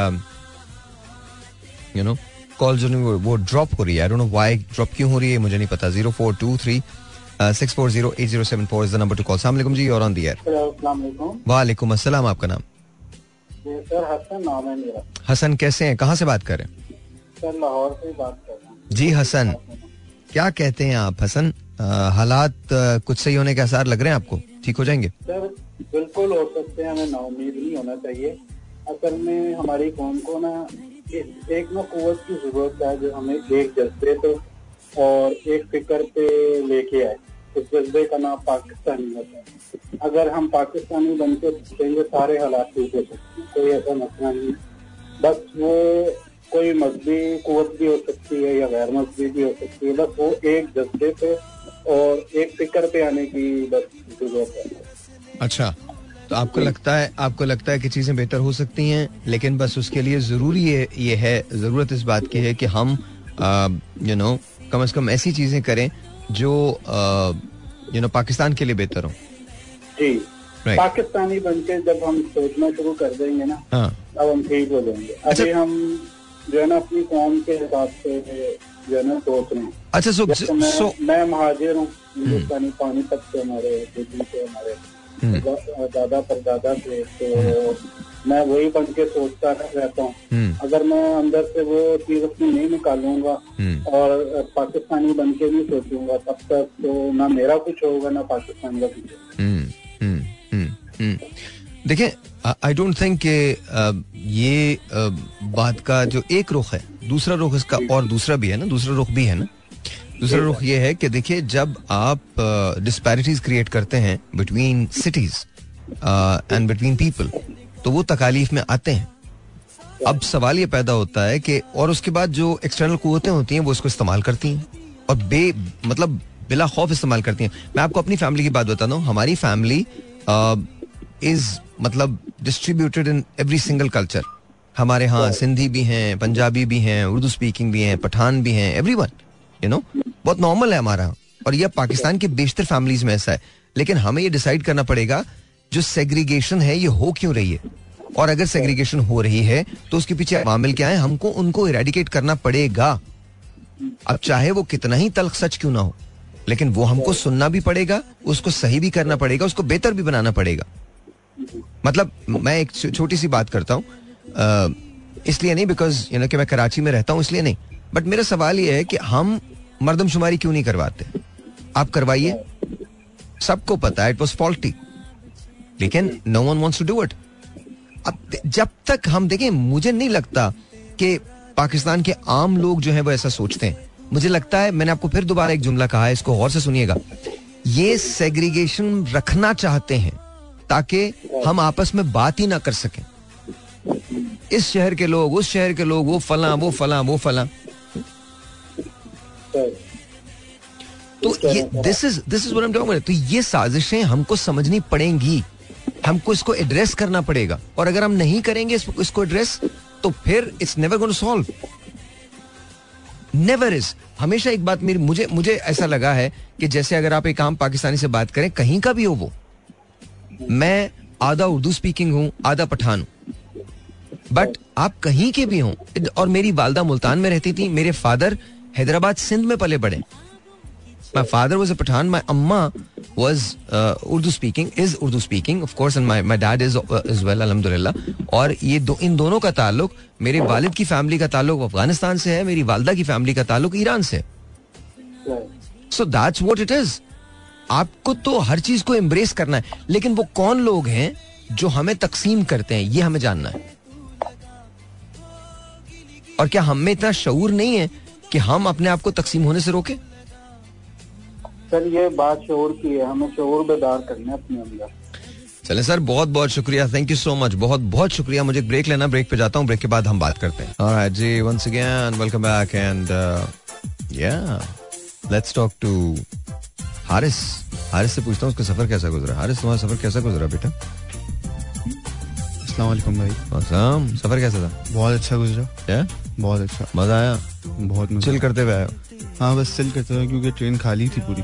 यू नो कॉल जो वो ड्रॉप हो रही है। I don't know why drop क्यों हो रही है मुझे नहीं पता। Zero four two three six four zero eight zero seven four is the number to call सलाम जी और ऑन दी एयर वालेकुम अस्सलाम आपका नाम? सर हसन नाम है मेरा। हसन कैसे हैं? कहाँ से बात कर रहे हैं? सर लाहौर से बात कर रहा हूँ। जी हसन क्या कहते हैं आप हसन हालात कुछ सही होने के आसार लग रहे हैं आपको? ठीक हो जाएँगे? सर बिल्कुल हो सकते हैं, हमें नाउमीद नहीं होना चाहिए। असल में हमारी कौम को ना एक ना कुवत की ज़रूरत है, जो हमें एक जज्बे पे और एक फ़िक्र पे लेके आए। उस जज्बे का नाम पाकिस्तानी होता है। अगर हम पाकिस्तानी बन के देंगे सारे हालात ठीक हो सकते हैं। कोई ऐसा मसला नहीं बस वो कोई मजहबी कुत भी हो सकती है या गैर मजहबी भी हो सकती है। बस वो एक जज्बे पे और एक फ़िक्र पे आने की बस ज़रूरत है। अच्छा तो आपको लगता है आपको लगता है कि चीज़ें बेहतर हो सकती हैं लेकिन बस उसके लिए ज़रूरी ये ये है ज़रूरत इस बात की है कि हम यू नो कम से कम ऐसी चीज़ें करें जो यू नो पाकिस्तान के लिए बेहतर हो जी Right. पाकिस्तानी बन के जब हम सोचना शुरू कर देंगे ना हाँ अब हम ठीक हो जाएँगे अच्छा। अभी हम जो है ना अपनी कौम के हिसाब से जो है ना सोच रहे हैं अच्छा सो मैं सो मैं महाजिर हूँ हिंदुस्तानी पानीपत से हमारे दिल्ली से हमारे हम्म। दादा परदादा से तो मैं वही बन के सोचता रहता हूँ हम्म, अगर मैं अंदर से वो चीज़ अपनी नहीं निकालूँगा हम्म। और पाकिस्तानी बन के नहीं सोचूँगा तब तक तो ना मेरा कुछ होगा ना पाकिस्तान का कुछ होगा। हम्म। देखिए आई डोंट थिंक कि ये अ, बात का जो एक रुख है दूसरा रुख इसका और दूसरा भी है ना दूसरा रुख भी है ना दूसरा रुख ये है कि देखिए जब आप डिस्पैरिटीज क्रिएट करते हैं between cities and between people तो वो तकालीफ में आते हैं। अब सवाल ये पैदा होता है कि और उसके बाद जो एक्सटर्नल कुतें होती हैं वो इसको इस्तेमाल करती हैं। और बे मतलब बिला खौफ इस्तेमाल करती हैं। मैं आपको अपनी फैमिली की बात बताता हूँ। हमारी फैमिली इज़ मतलब distributed in every single culture हमारे यहाँ सिंधी भी हैं पंजाबी भी हैं उर्दू स्पीकिंग भी हैं पठान भी हैं एवरी वन यू नो बहुत नॉर्मल है हमारा। और यह पाकिस्तान के बेशतर फैमिलीज़ में ऐसा है। लेकिन हमें ये डिसाइड करना पड़ेगा, जो सेग्रीगेशन है, ये हो क्यों रही है? और अगर सेग्रीगेशन हो रही है तो उसके पीछे मामिल क्या है? हमको उनको इरेडिकेट करना पड़ेगा। अब चाहे वो कितना ही तल्ख सच क्यों ना हो, लेकिन वो हमको सुनना भी पड़ेगा, उसको सही भी करना पड़ेगा, उसको बेहतर भी बनाना पड़ेगा। मतलब मैं एक छोटी सी बात करता हूँ। इसलिए नहीं बिकॉज़ यू नो कि मैं कराची में रहता हूँ, इसलिए नहीं। बट मेरा सवाल ये है कि हम मर्दमशुमारी क्यों नहीं करवाते? आप करवाइए। सबको पता है इट वॉज़ फॉल्टी लेकिन no one wants to do it अब जब तक हम देखें, मुझे नहीं लगता कि पाकिस्तान के आम लोग जो है वो ऐसा सोचते हैं। मुझे लगता है, मैंने आपको फिर दोबारा एक जुमला कहा है, इसको गौर से सुनिएगा। ये सेग्रीगेशन रखना चाहते हैं, ताकि हम आपस में बात ही ना कर सकें। इस शहर के लोग, उस शहर के लोग, वो फला वो फला वो फला। तो ये this is this is what I तो ये साजिशें हमको समझनी पड़ेंगी। हमको इसको एड्रेस करना पड़ेगा। और अगर हम नहीं करेंगे इस- इसको एड्रेस तो फिर it's never going to solve never is हमेशा एक बात मेरी मुझे मुझे ऐसा लगा है कि जैसे अगर आप एक आम पाकिस्तानी से बात करें कहीं का भी हो वो। मैं आधा उर्दू स्पीकिंग हूँ आधा पठान हूँ। बट आप कहीं के भी हों और मेरी वालदा मुल्तान में रहती थी मेरे फादर हैदराबाद सिंध में पले बड़े my father was a Pathan. My amma was uh, Urdu speaking, is Urdu speaking, of course, and my my dad is uh, as well, alhamdulillah. और ये दो इन दोनों का ताल्लुक मेरे वालिद की फैमिली का ताल्लुक अफ़गानिस्तान से है मेरी वालदा की फैमिली का ताल्लुक ईरान से so that's what it is आपको तो हर चीज़ को एम्ब्रेस करना है लेकिन वो कौन लोग हैं जो हमें तकसीम करते हैं ये हमें जानना है और क्या हम इतना शऊर नहीं है कि हम अपने आप को तकसीम होने से रोके? सर ये बात शोर की है। हमें शोर बेदार करना है अपने अंदर। चले सर बहुत बहुत शुक्रिया। थैंक यू सो मच बहुत बहुत शुक्रिया। मुझे ब्रेक लेना। ब्रेक पे जाता हूँ। ब्रेक के बाद हम बात करते हैं। Alright ji once again welcome back and या let's talk to Haris Haris से पूछता हूँ उसका सफ़र कैसा गुजरा? हारिस तुम्हारा सफ़र कैसा गुजरा बेटा? अस्सलाम भाई। मौसम सफ़र कैसा था? बहुत अच्छा गुजरा। क्या? बहुत अच्छा। मज़ा आया? बहुत मज़ा चिल करते हुए आए हो? बस चिल करते हुए क्योंकि ट्रेन खाली थी पूरी।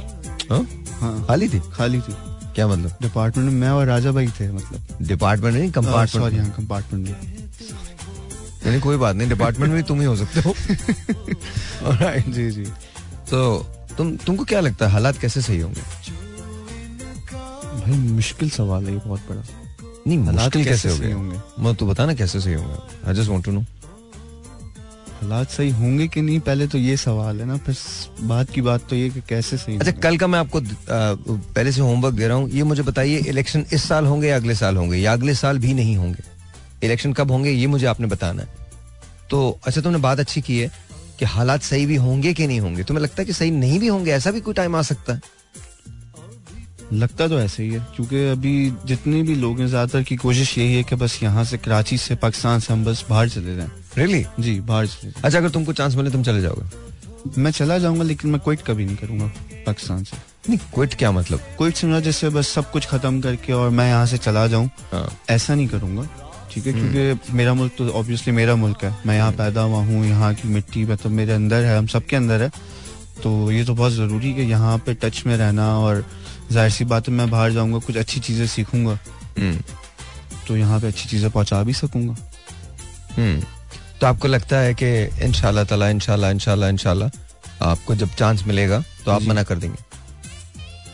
हाँ? हाँ। खाली थी? खाली थी। क्या मतलब? डिपार्टमेंट में मैं और राजा भाई थे मतलब। डिपार्टमेंट नहीं सॉरी कंपार्टमेंट हाँ कंपार्टमेंट में। नहीं कोई बात नहीं डिपार्टमेंट में भी तुम ही हो सकते हो. जी जी। तो तुम तुमको क्या लगता है हालात कैसे सही होंगे? भाई मुश्किल सवाल है ये बहुत बड़ा। नहीं मुश्किल कैसे कैसे हो गए मैं तो बता ना कैसे सही होंगे? I just want to know हालात सही होंगे कि नहीं? पहले तो ये सवाल है ना फिर बात की बात तो ये कि कैसे सही अच्छा कल का मैं आपको आ, पहले से होमवर्क दे रहा हूँ। ये मुझे बताइए इलेक्शन इस साल होंगे या अगले साल होंगे? या अगले साल भी नहीं होंगे? इलेक्शन कब होंगे ये मुझे आपने बताना है। तो अच्छा तुमने बात अच्छी की है कि हालात सही भी होंगे कि नहीं होंगे? तुम्हें लगता है कि सही नहीं भी होंगे? ऐसा भी कोई टाइम आ सकता है? लगता तो ऐसे ही है क्योंकि अभी जितने भी लोग हैं ज़्यादातर की कोशिश यही है कि बस यहाँ से कराची से पाकिस्तान से हम बस बाहर चले जाएँ। रियली जी बाहर चले जाएँ। अच्छा अगर तुमको चांस मिले तुम चले जाओगे? मैं चला जाऊँगा लेकिन मैं क्विट कभी नहीं करूँगा पाकिस्तान से। नहीं क्विट क्या मतलब? क्विट समझा जैसे बस सब कुछ खत्म करके और मैं यहाँ से चला जाऊँ। हाँ। ऐसा नहीं करूँगा ठीक है? क्योंकि मेरा मुल्क तो ऑब्वियसली मेरा मुल्क है। मैं यहाँ पैदा हुआ हूँ यहाँ की मिट्टी मतलब मेरे अंदर है हम सबके अंदर है। तो ये तो बहुत ज़रूरी है यहाँ पे टच में रहना और ज़ाहिर सी बात है मैं बाहर जाऊँगा कुछ अच्छी चीज़ें सीखूँगा। हम्म। तो यहाँ पे अच्छी चीज़ें पहुँचा भी सकूँगा। हम्म। तो आपको लगता है कि इंशाल्लाह ताला इंशाल्लाह इंशाल्लाह इंशाल्लाह आपको जब चांस मिलेगा तो आप मना कर देंगे।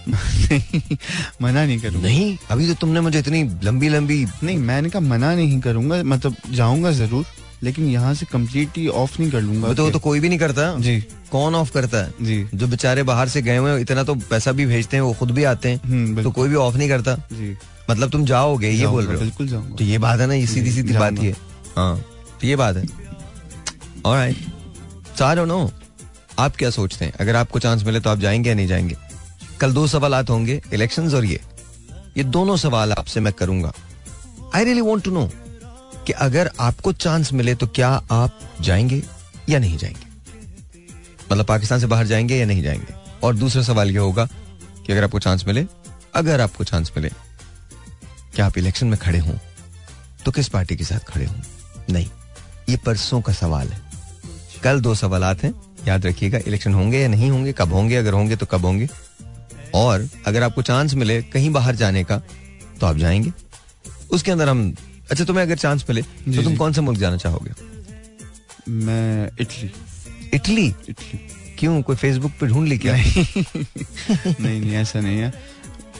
नहीं मना नहीं करूँगा। नहीं अभी तो तुमने मुझे इतनी लंबी लंबी नहीं मैंने कहा मना नहीं करूँगा मतलब जाऊँगा ज़रूर। लेकिन यहाँ से कम्प्लीटली ऑफ़ नहीं कर लूँगा। तो तो कोई भी नहीं करता। जी। कौन ऑफ़ करता है? जी। जो बेचारे बाहर से गए हुए इतना तो पैसा भी भेजते हैं वो खुद भी आते हैं। हम्म तो कोई भी ऑफ़ नहीं करता। जी। मतलब तुम जाओगे ये बोल रहे हो। बिल्कुल जाऊँगा। तो ये बात है ना ये सीधी सीधी बात ही है। हाँ तो ये बात है। आई डोंट नो आप क्या सोचते हैं? अगर आपको चांस मिले तो आप जाएँगे या नहीं जाएँगे? कल दो सवाल होंगे इलेक्शंस और ये। ये दोनों सवाल आपसे मैं करूँगा। I really want to know कि अगर आपको चांस मिले तो क्या आप जाएँगे या नहीं जाएँगे? मतलब पाकिस्तान से बाहर जाएँगे या नहीं जाएँगे? और दूसरा सवाल ये होगा कि अगर आपको चांस मिले, अगर आपको चांस मिले, क्या आप इलेक्शन में खड़े हों? तो किस पार्टी के साथ खड़े हों? नहीं। ये परसों का सवाल है। कल दो सवाल हैं। याद रखिएगा इलेक्शन होंगे या नहीं होंगे, कब होंगे, अगर होंगे तो कब होंगे। और अगर आपको चांस मिले कहीं बाहर जाने का तो आप जाएँगे। उसके अंदर हम अच्छा तुम्हें अगर चांस मिले तो तुम कौन सा मुल्क जाना चाहोगे? मैं इटली। इटली? इटली। क्यों? कोई फेसबुक पे ढूंढ ली क्या? नहीं। नहीं ऐसा नहीं है।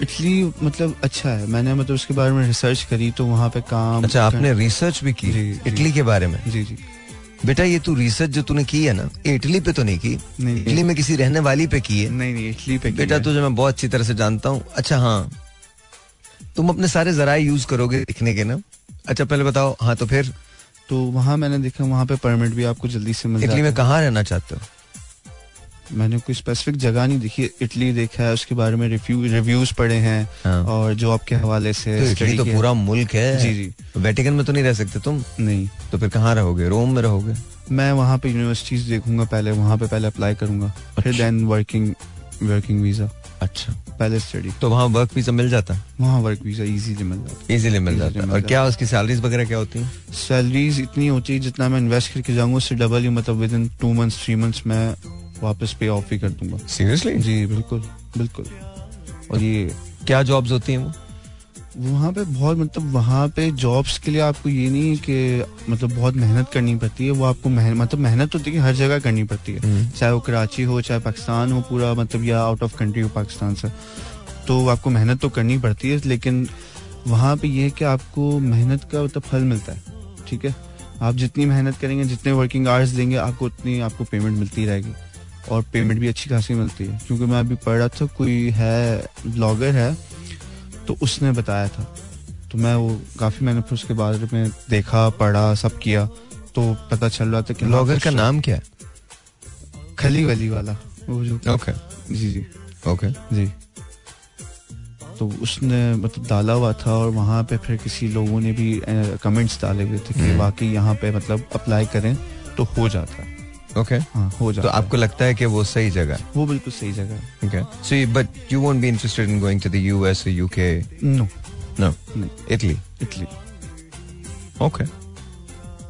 इटली मतलब अच्छा है। मैंने मतलब उसके बारे में रिसर्च करी तो वहाँ पे काम अच्छा आपने रिसर्च भी की। इटली के बारे में? जी जी। बेटा ये तू रिसर्च जो तूने की है ना ये इटली पे तो नहीं की? नहीं। इटली में किसी रहने वाली पे की है? नहीं नहीं इटली पे बेटा। तुझे मैं बहुत अच्छी तरह से जानता हूँ। अच्छा हाँ। तुम अपने सारे जराए यूज़ करोगे लिखने के ना? अच्छा पहले बताओ। हाँ तो फिर? तो वहाँ मैंने देखा वहाँ पे परमिट भी आपको जल्दी से मिल इटली में। कहाँ रहना चाहते हो? मैंने कोई स्पेसिफिक जगह नहीं देखी। इटली देखा है उसके बारे में रिव्यू रिव्यूज़ पढ़े हैं हाँ। और जो आपके हवाले से तो इटली तो पूरा मुल्क है। जी, जी। तो वेटिकन में तो नहीं रह सकते तुम? नहीं। तो फिर कहाँ रहोगे? रोम में रहोगे? मैं वहाँ पे यूनिवर्सिटीज देखूँगा पहले वहाँ पे पहले अप्लाई करूँगा। फिर देन वर्किंग वर्किंग वीज़ा अच्छा। पहले स्टडी तो वहाँ वर्क वीज़ा मिल जाता? वहाँ वर्क वीज़ा इजीली मिल जाता। इजीली मिल जाता। है और क्या उसकी सैलरीज वगैरह क्या होती है? सैलरीज इतनी होती है जितना मैं इन्वेस्ट करके जाऊँगा उससे डबल ही मतलब within two months three months मैं वापस पे ऑफ़ ही कर दूँगा। सीरियसली जी बिल्कुल बिल्कुल। और ये क्या जॉब्स होती हैं वो? वहाँ पे बहुत मतलब वहाँ पे जॉब्स के लिए आपको ये नहीं है कि मतलब बहुत मेहनत करनी पड़ती है वो आपको मेहनत मतलब मेहनत होती है हर जगह करनी पड़ती है हम्म। चाहे वो कराची हो चाहे पाकिस्तान हो पूरा मतलब या आउट ऑफ़ कंट्री हो पाकिस्तान से तो आपको मेहनत तो करनी पड़ती है लेकिन वहाँ पे ये है कि आपको मेहनत का मतलब फल मिलता है ठीक है आप जितनी मेहनत करेंगे जितने वर्किंग आवर्स देंगे आपको उतनी आपको पेमेंट मिलती रहेगी और पेमेंट भी अच्छी खासी मिलती है क्योंकि मैं अभी पढ़ रहा था कोई है ब्लॉगर है तो उसने बताया था। तो मैं वो काफ़ी मैंने फिर उसके बारे में देखा पढ़ा सब किया तो पता चल रहा था कि ब्लॉगर का नाम क्या है? खली वली वाला। वो जो ओके जी जी। ओके जी। तो उसने मतलब डाला हुआ था और वहाँ पे फिर किसी लोगों ने भी कमेंट्स डाले हुए थे कि हम्म। वाकई यहाँ पे मतलब अप्लाई करें तो हो जाता है। ओके हाँ हो तो जाता आपको लगता है कि वो सही जगह है? वो बिल्कुल सही जगह है. So, you- but you won't be interested in going to the US or UK? No No. नहीं इटली Okay.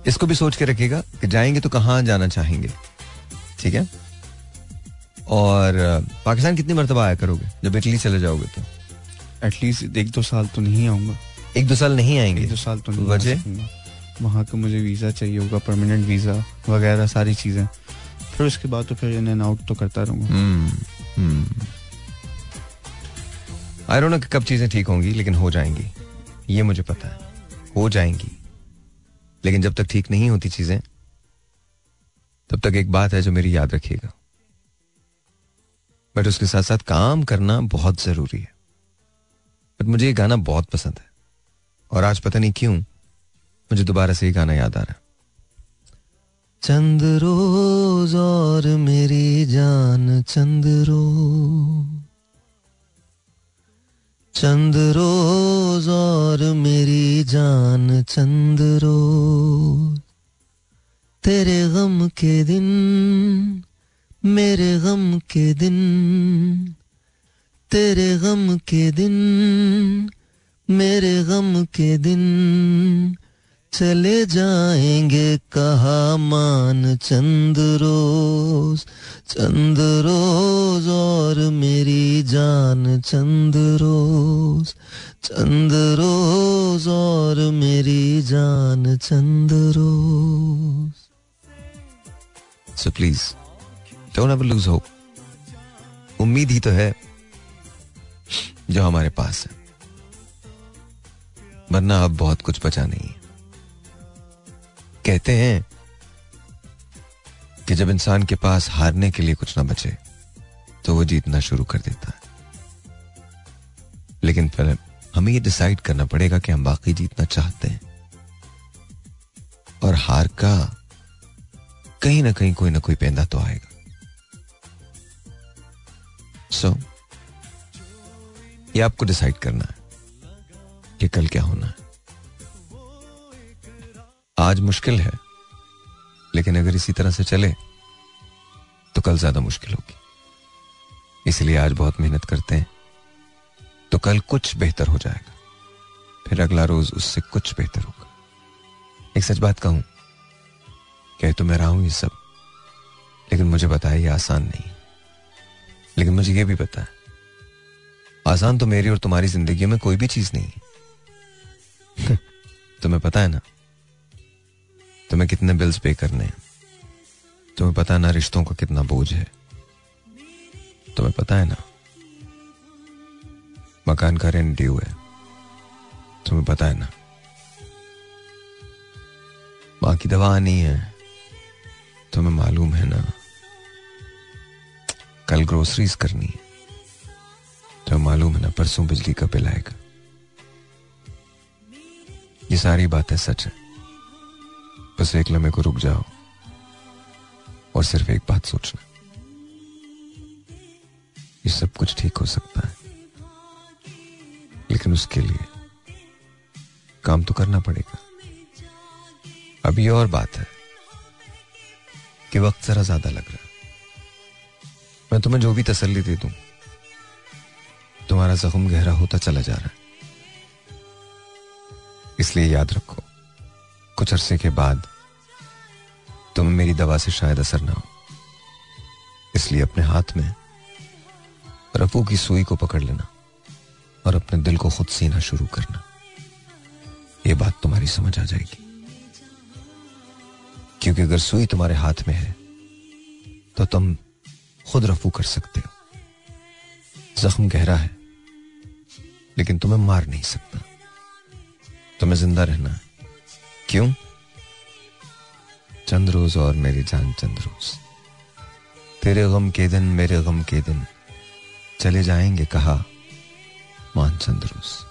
इसको भी सोच के रखिएगा कि जाएँगे तो कहाँ जाना चाहेंगे? ठीक है? और पाकिस्तान कितनी मरतबा आया करोगे जब इटली चले जाओगे तो? एटलीस्ट एक दो साल तो नहीं आऊँगा। एक दो साल नहीं आएँगे? एक दो साल तो नहीं वजह? वहाँ का मुझे वीज़ा चाहिए होगा परमानेंट वीज़ा वगैरह सारी चीज़ें। फिर उसके बाद तो फिर इन एंड आउट तो करता रहूँगा। आई डोंट नो कब चीज़ें ठीक होंगी, लेकिन हो जाएँगी। ये मुझे पता है। हो जाएँगी। लेकिन जब तक ठीक नहीं होती चीज़ें, तब तक एक बात है जो मेरी याद रखिएगा। बट उसके साथ साथ काम करना बहुत ज़रूरी है। बट मुझे ये गाना बहुत पसंद है। और आज पता नहीं क्यों मुझे दोबारा से ये गाना याद आ रहा है। चंद रोज और मेरी जान, चंद रोज। चंद रोज और मेरी जान, चंद रोज। तेरे गम के दिन, मेरे गम के दिन। तेरे गम के दिन, मेरे गम के दिन। चले जाएँगे, कहा मान चंद रोज। चंद रोज और मेरी जान चंद रोज। चंद रोज और मेरी जान चंद रोज। So please don't ever lose hope उम्मीद ही तो है जो हमारे पास है। वरना अब बहुत कुछ बचा नहीं है। कहते हैं कि जब इंसान के पास हारने के लिए कुछ ना बचे तो वो जीतना शुरू कर देता है। लेकिन फिर हमें ये डिसाइड करना पड़ेगा कि हम बाकी जीतना चाहते हैं। और हार का कहीं ना कहीं कोई ना कोई पेंदा तो आएगा। सो so, ये आपको डिसाइड करना है कि कल क्या होना है। आज मुश्किल है, लेकिन अगर इसी तरह से चले तो कल ज़्यादा मुश्किल होगी। इसलिए आज बहुत मेहनत करते हैं तो कल कुछ बेहतर हो जाएगा। फिर अगला रोज उससे कुछ बेहतर होगा। एक सच बात कहूँ, कह तो मैं रहा हूँ ये सब, लेकिन मुझे है ये आसान नहीं लेकिन मुझे ये भी पता है, आसान तो मेरी और तुम्हारी ज़िंदगी में कोई भी चीज़ नहीं तुम्हें पता है ना तुम्हें कितने बिल्स पे करने हैं? तुम्हें पता है ना रिश्तों का कितना बोझ है। तुम्हें पता है ना? मकान का रेंट ड्यू है। तुम्हें पता है ना? माँ की दवा आनी है। तुम्हें मालूम है ना? कल ग्रोसरीज करनी है। तो मालूम है ना, परसों बिजली का बिल आएगा। ये सारी बातें सच है। बस एक लम्हे को रुक जाओ और सिर्फ़ एक बात सोचना। ये सब कुछ ठीक हो सकता है, लेकिन उसके लिए काम तो करना पड़ेगा। अब ये और बात है कि वक्त जरा ज़्यादा लग रहा है। मैं तुम्हें जो भी तसल्ली दे दूँ, तुम्हारा जख्म गहरा होता चला जा रहा है। इसलिए याद रखो कुछ अरसे के बाद तुम्हें मेरी दवा से शायद असर ना हो। इसलिए अपने हाथ में रफू की सुई को पकड़ लेना और अपने दिल को खुद सीना शुरू करना। यह बात तुम्हारी समझ आ जाएगी। क्योंकि अगर सुई तुम्हारे हाथ में है तो तुम खुद रफू कर सकते हो। जख्म गहरा है, लेकिन तुम्हें मार नहीं सकता। तुम्हें ज़िंदा रहना है। क्यों? चंद रोज और मेरी जान चंद रोज तेरे गम के दिन मेरे गम के दिन। चले जाएँगे कहा मान चंद रोज